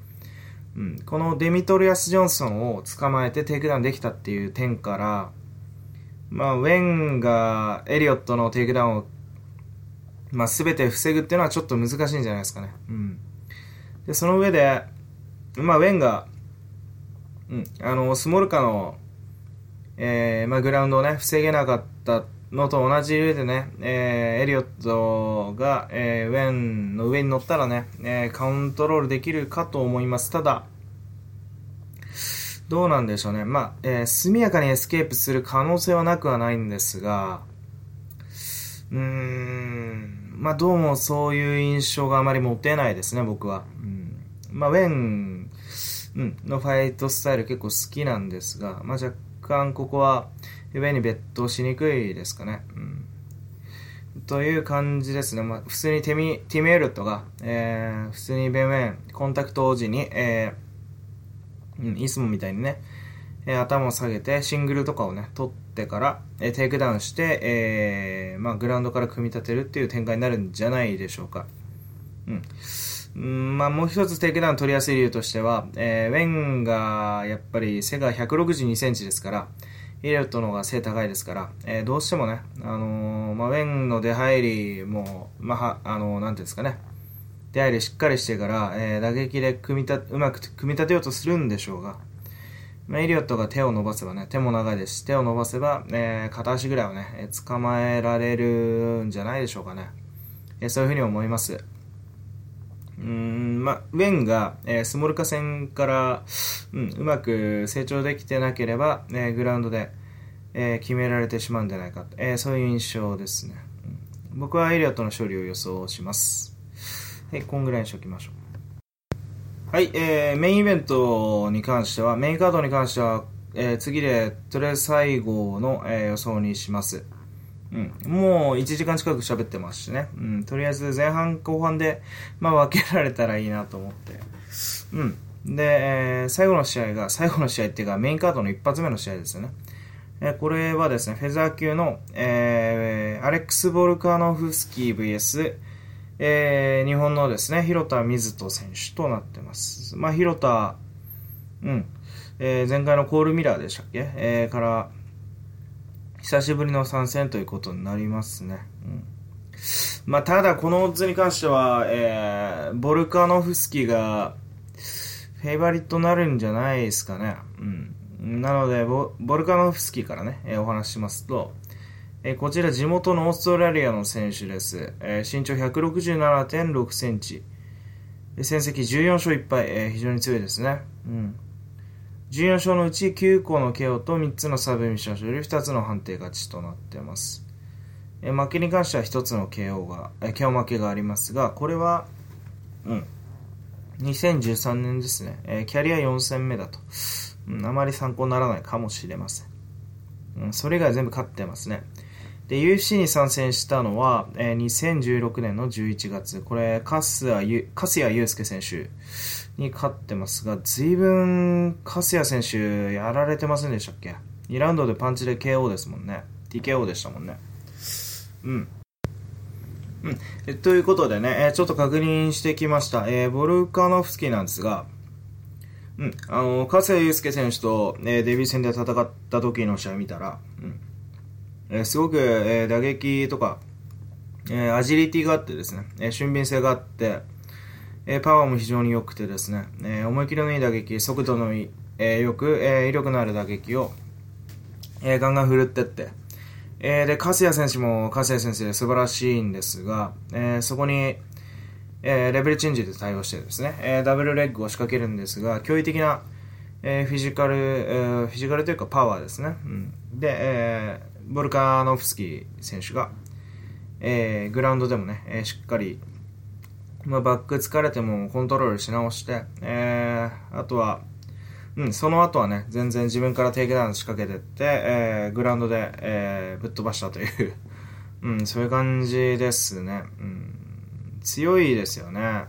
うん、このデミトリアス・ジョンソンを捕まえてテイクダウンできたっていう点から、まあ、ウェンがエリオットのテイクダウンを、まあ、全て防ぐっていうのはちょっと難しいんじゃないですかね。うん。で、その上で、まあ、ウェンが、うん、あの、スモルカのえー、まあ、グラウンドをね、防げなかったのと同じ上でね、えー、エリオットが、えー、ウェンの上に乗ったらね、えー、コントロールできるかと思います。ただ、どうなんでしょうね。まあ、えー、速やかにエスケープする可能性はなくはないんですが、うーん、まあ、どうもそういう印象があまり持てないですね、僕は。うん、まあ、ウェン、うん、のファイトスタイル結構好きなんですが、まあ、若干ここはウェンにベットしにくいですかね。うん、という感じですね。まあ、普通にティム・エリオットが、えー、普通にベン・ウェン、コンタクト時に、えー、うん、いつもみたいにね、えー、頭を下げてシングルとかをね、取ってから、えー、テイクダウンして、えー、まあ、グラウンドから組み立てるっていう展開になるんじゃないでしょうか。うん。うんまあ、もう一つテイクダウン取りやすい理由としては、えー、ウェンがやっぱり背が162センチですから、エリオットの方が背高いですから、えー、どうしてもね、あのー、まあ、ウェンの出入りも、まあ、あのー、なんていうんですかね、出入りしっかりしてから、えー、打撃で組み立うまく組み立てようとするんでしょうが、まあ、イリオットが手を伸ばせばね、手も長いですし、手を伸ばせば、えー、片足ぐらいはね、え、捕まえられるんじゃないでしょうかね。えー、そういうふうに思います。うんまウェンが、えー、スモル化戦から、うん、うまく成長できてなければ、えー、グラウンドで、えー、決められてしまうんじゃないか、え、そういう印象ですね、うん、僕はエリアットの勝利を予想します。はいこんぐらいにしておきましょう。はい、え、メインイベントに関してはメインカードに関しては、え、次でトレ最後の、え、予想にします。うん、もう1時間近く喋ってますしね、うん、とりあえず前半後半で、まあ、分けられたらいいなと思って、うん、で、えー、最後の試合が、最後の試合っていうかメインカードの一発目の試合ですよね。えー、これはですね、フェザー級の、えー、アレックス・ボルカーノフスキー VS、えー、日本のですね、広田水戸選手となってます。まあ、広田、うん、えー、前回のコールミラーでしたっけ？えー、から、久しぶりの参戦ということになりますね。うん。まあ、ただ、このオッズに関しては、えー、ボルカノフスキが、フェイバリットになるんじゃないですかね。うん。なので、ボボルカノフスキからね、えー、お話ししますと、えー、こちら地元のオーストラリアの選手です。えー、身長167.6センチ。戦績14勝1敗、えー、非常に強いですね。うん。14勝のうち9個の KO と3つのサブミッション勝利、2つの判定勝ちとなっています。え負けに関しては1つの KO が、え KO 負けがありますが、これは、うん、2013年ですね、えキャリア4戦目だと、うん、あまり参考にならないかもしれません。うん、それ以外全部勝ってますね。で、UFC に参戦したのは、えー、2016年の11月。これ、カス谷祐介選手に勝ってますが、随分、カスヤ選手やられてませんでしたっけ ?2 ラウンドでパンチで KO ですもんね。TKO でしたもんね。うん。うん。ということでね、え、ちょっと確認してきました。えー、ボルカノフスキーなんですが、うん。あの、加瀬祐介選手と、えー、デビュー戦で戦った時の試合見たら、うん。えー、すごく、えー、打撃とか、えー、アジリティがあってですね、えー、俊敏性があって、えー、パワーも非常に良くてですね、えー、思い切りのいい打撃、速度のいい、えー、よく、えー、威力のある打撃を、えー、ガンガン振るってって、えー、で、カスヤ選手もカスヤ先生素晴らしいんですが、えー、そこに、えー、レベルチェンジで対応してですね、えー、ダブルレッグを仕掛けるんですが、驚異的な、えー、フィジカル、えー、フィジカルというかパワーですね。うん、で、えー、ボルカノフスキー選手が、えー、グラウンドでもね、えー、しっかり、まあ、バック疲れてもコントロールし直して、えー、あとは、うん、その後はね、全然自分からテイクダウン仕掛けてって、えー、グラウンドで、えー、ぶっ飛ばしたという うん、そういう感じですね。うん、強いですよね。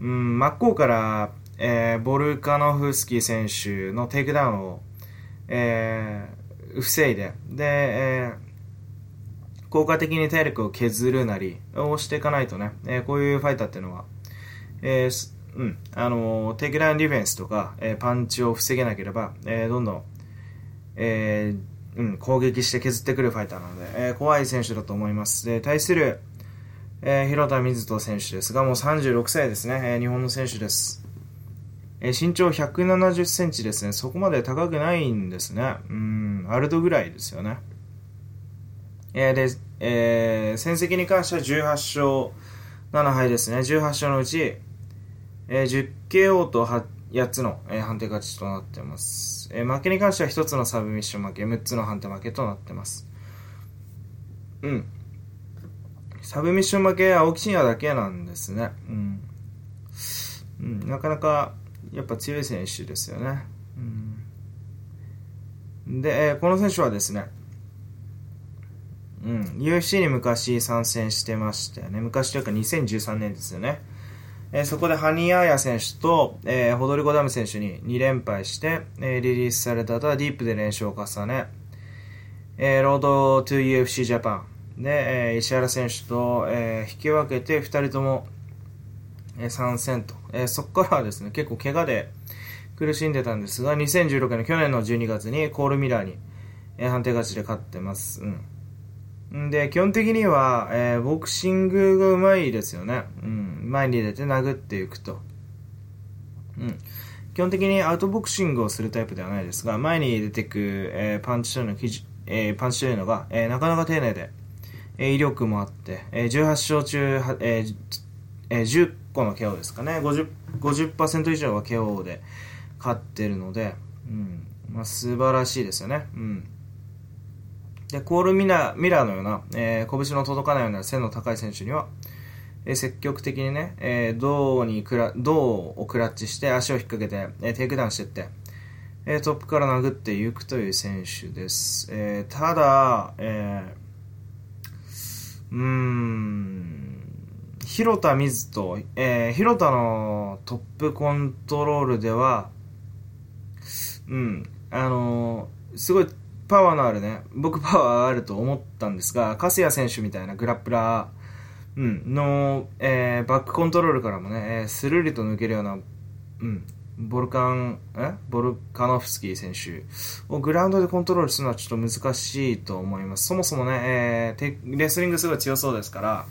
うん、うん、真っ向から、えー、ボルカノフスキー選手のテイクダウンをえー、防いで、で、えー、効果的に体力を削るなりをしていかないとね、え、こういうファイターっていうのは、え、うん、あのテイクダウンディフェンスとか、え、パンチを防げなければ、えー、どんどん、えー、うん、攻撃して削ってくるファイターなので、え、怖い選手だと思います。で、対する、え、広田瑞人選手ですが、もう36歳ですね、え、日本の選手です。え、身長170センチですね。そこまで高くないんですね。うん、アルドぐらいですよね。えー、で、えー、戦績に関しては18勝7敗ですね。18勝のうち、えー、10KO と8つの、えー、判定勝ちとなっています。えー、負けに関しては1つのサブミッション負け、6つの判定負けとなってます。うん。サブミッション負けは、青木真也だけなんですね。うん。うん、なかなか、やっぱ強い選手ですよね。うんで、えー、この選手はですね、うん、UFC に昔参戦してましたよね。昔というか2013年ですよね。えー、そこでハニ・ヤヒーラ選手と、えー、ホドリゴ・ダム選手に2連敗して、えー、リリースされた後はディープで連勝を重ね、えー、ロード・トゥ・ UFC ジャパンで、えー、石原選手と、えー、引き分けて2人とも、えー、参戦と、えー、そこからはですね、結構怪我で苦しんでたんですが、2016年の去年の12月にコール・ミラーに、えー、判定勝ちで勝ってます。うんで、基本的には、えー、ボクシングがうまいですよね。うん。前に出て殴っていくと。うん。基本的にアウトボクシングをするタイプではないですが、前に出てく、えー、パンチというのえー、パンチというのが、え、なかなか丁寧で、え、威力もあって、え、18勝中、ええ、10個の KO ですかね。50%, 50以上は KO で勝ってるので、うん。まあ、素晴らしいですよね。うん。で、コールミラミラーのような、えー、拳の届かないような背の高い選手には、えー、積極的にね、えー、胴にクラ、胴をクラッチして足を引っ掛けて、えー、テイクダウンしていって、えー、トップから殴っていくという選手です。えー、ただ、えー、うーん、広田瑞人、えー、広田のトップコントロールでは、うん、あのー、すごいパワーのあるね、僕パワーあると思ったんですが、粕谷選手みたいなグラップラー、うん、の、えー、バックコントロールからもね、えー、スルリと抜けるような、うん、ボルカン、え？ボルカノフスキー選手をグラウンドでコントロールするのはちょっと難しいと思います。そもそもね、えー、レスリングすごい強そうですから、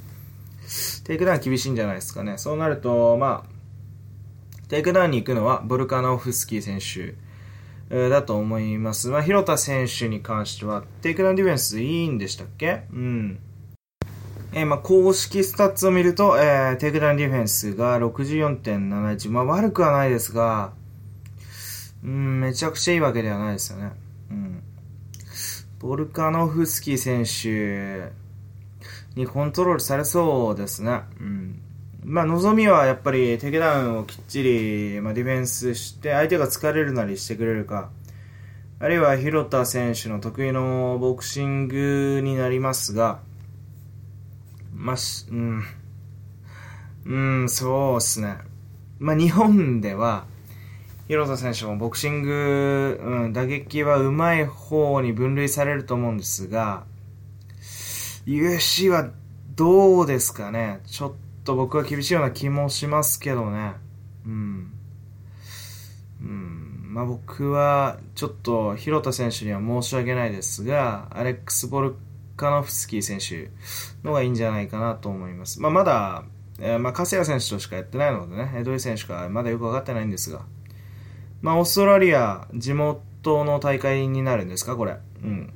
テイクダウン厳しいんじゃないですかね。そうなると、まあ、テイクダウンに行くのはボルカノフスキー選手、だと思います。まあ、広田選手に関しては、テイクダウンディフェンスいいんでしたっけ？うん。えー、まあ、公式スタッツを見ると、えー、テイクダウンディフェンスが64.71。まあ、悪くはないですが、うん、めちゃくちゃいいわけではないですよね。うん。ボルカノフスキー選手にコントロールされそうですね。うん。まあ、望みはやっぱりテイクダウンをきっちり、まあ、ディフェンスして相手が疲れるなりしてくれるか、あるいは広田選手の得意のボクシングになりますが、まあ、うん、うん、そうですね。まあ、日本では、広田選手もボクシング、うん、打撃は上手い方に分類されると思うんですが、UFC はどうですかね？ちょっと僕は厳しいような気もしますけどね。うん。うん。まあ僕は、ちょっと、広田選手には申し訳ないですが、アレックス・ボルカノフスキー選手のがいいんじゃないかなと思います。まあまだ、えー、まあ、加谷選手としかやってないのでね、どういう選手かまだよく分かってないんですが、まあ、オーストラリア、地元の大会になるんですか、これ。うん。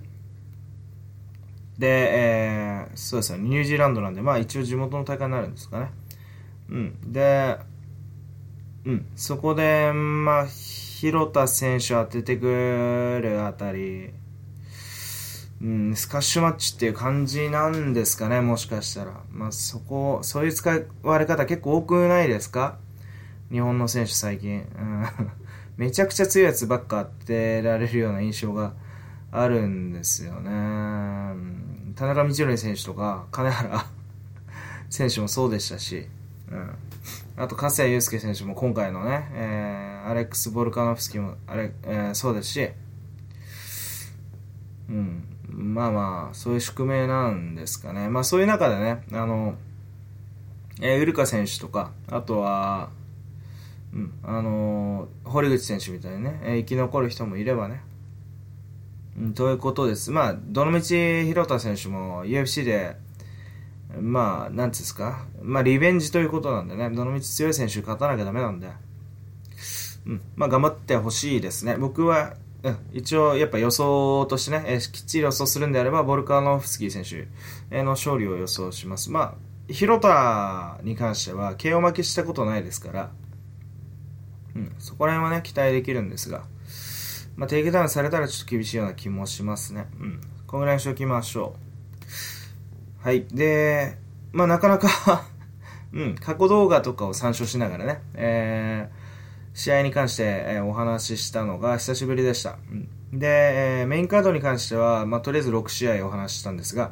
で、えー、そうですね、ニュージーランドなんで、まあ一応地元の大会になるんですかね。うん。で、うん、そこで、まあ、広田選手当ててくるあたり、うん、スカッシュマッチっていう感じなんですかね、もしかしたら。まあ、そこ、そういう使われ方結構多くないですか？日本の選手最近。うん、めちゃくちゃ強いやつばっか当てられるような印象があるんですよね。田中道則選手とか、金原 選手もそうでしたし、うん。あと、加谷祐介選手も今回のね、えー、アレックス・ボルカノフスキも、あれ、えー、そうですし、うん。まあまあ、そういう宿命なんですかね。まあそういう中でね、あの、えー、ウルカ選手とか、あとは、うん、あのー、堀口選手みたいにね、えー、生き残る人もいればね、うん、ということです。まあ、どのみち、広田選手も UFC で、まあ、なんですか、まあ、リベンジということなんでね、どのみち強い選手勝たなきゃダメなんで、うん、まあ、頑張ってほしいですね。僕は、うん、一応、やっぱ予想としてね、えー、きっちり予想するんであれば、ボルカーノフスキー選手の勝利を予想します。まあ、広田に関しては、KO 負けしたことないですから、うん、そこら辺はね、期待できるんですが、まあ、テイクダウンされたらちょっと厳しいような気もしますね。うん。このぐらいにしておきましょう。はい。で、まあ、なかなか うん、過去動画とかを参照しながらね、えー、試合に関して、えー、お話ししたのが久しぶりでした。うん。で、えーメインカードに関しては、まあ、とりあえず6試合お話ししたんですが、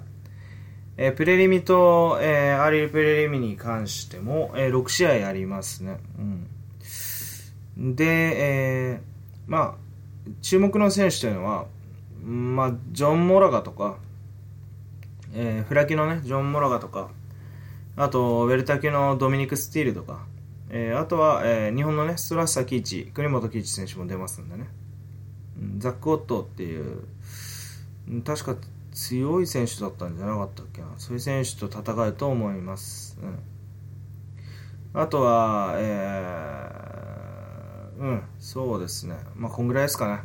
えープレリミと、えーアリープレリミに関しても、えー6試合ありますね。うん。で、えーまあ、注目の選手というのは、まあ、ジョン・モラガとか、えーフラキのね、ジョン・モラガとか、あと、ウェルタ級のドミニク・スティールとか、えーあとは、えー日本のね、ストラッサ・キイチ、国本キイチ選手も出ますんでね。ザック・オットっていう、確か強い選手だったんじゃなかったっけな。そういう選手と戦うと思います。うん。あとは、えー、うん、そうですね。まあ、こんぐらいですかね。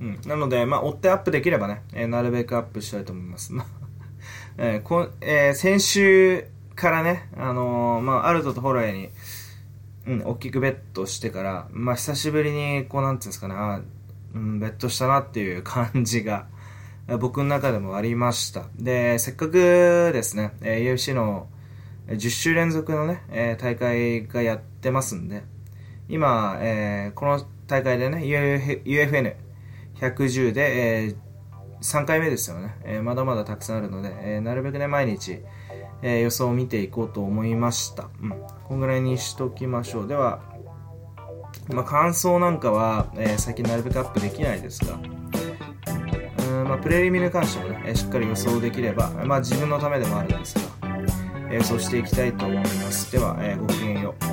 うん。なので、まあ、追ってアップできればね、えーなるべくアップしたいと思います。えーこえー先週からね、あのーまあ、アルトとホロエに、うん、大きくベットしてから、まあ、久しぶりに、こう、なんていうんですかね、あうん、ベットしたなっていう感じが、僕の中でもありました。で、せっかくですね、えー UFC の10週連続のね、えー大会がやってますんで、今、えーこの大会でね、UFN110 で、えー3回目ですよね、えーまだまだたくさんあるので、えーなるべくね、毎日、えー予想を見ていこうと思いました。うん。こんぐらいにしときましょう。では、まあ、感想なんかは、えー最近なるべくアップできないですが、うんまあ、プレリミに関してもね、えーしっかり予想できれば、まあ、自分のためでもあるんですが、え予想していきたいと思います。では、えーごきげんよう。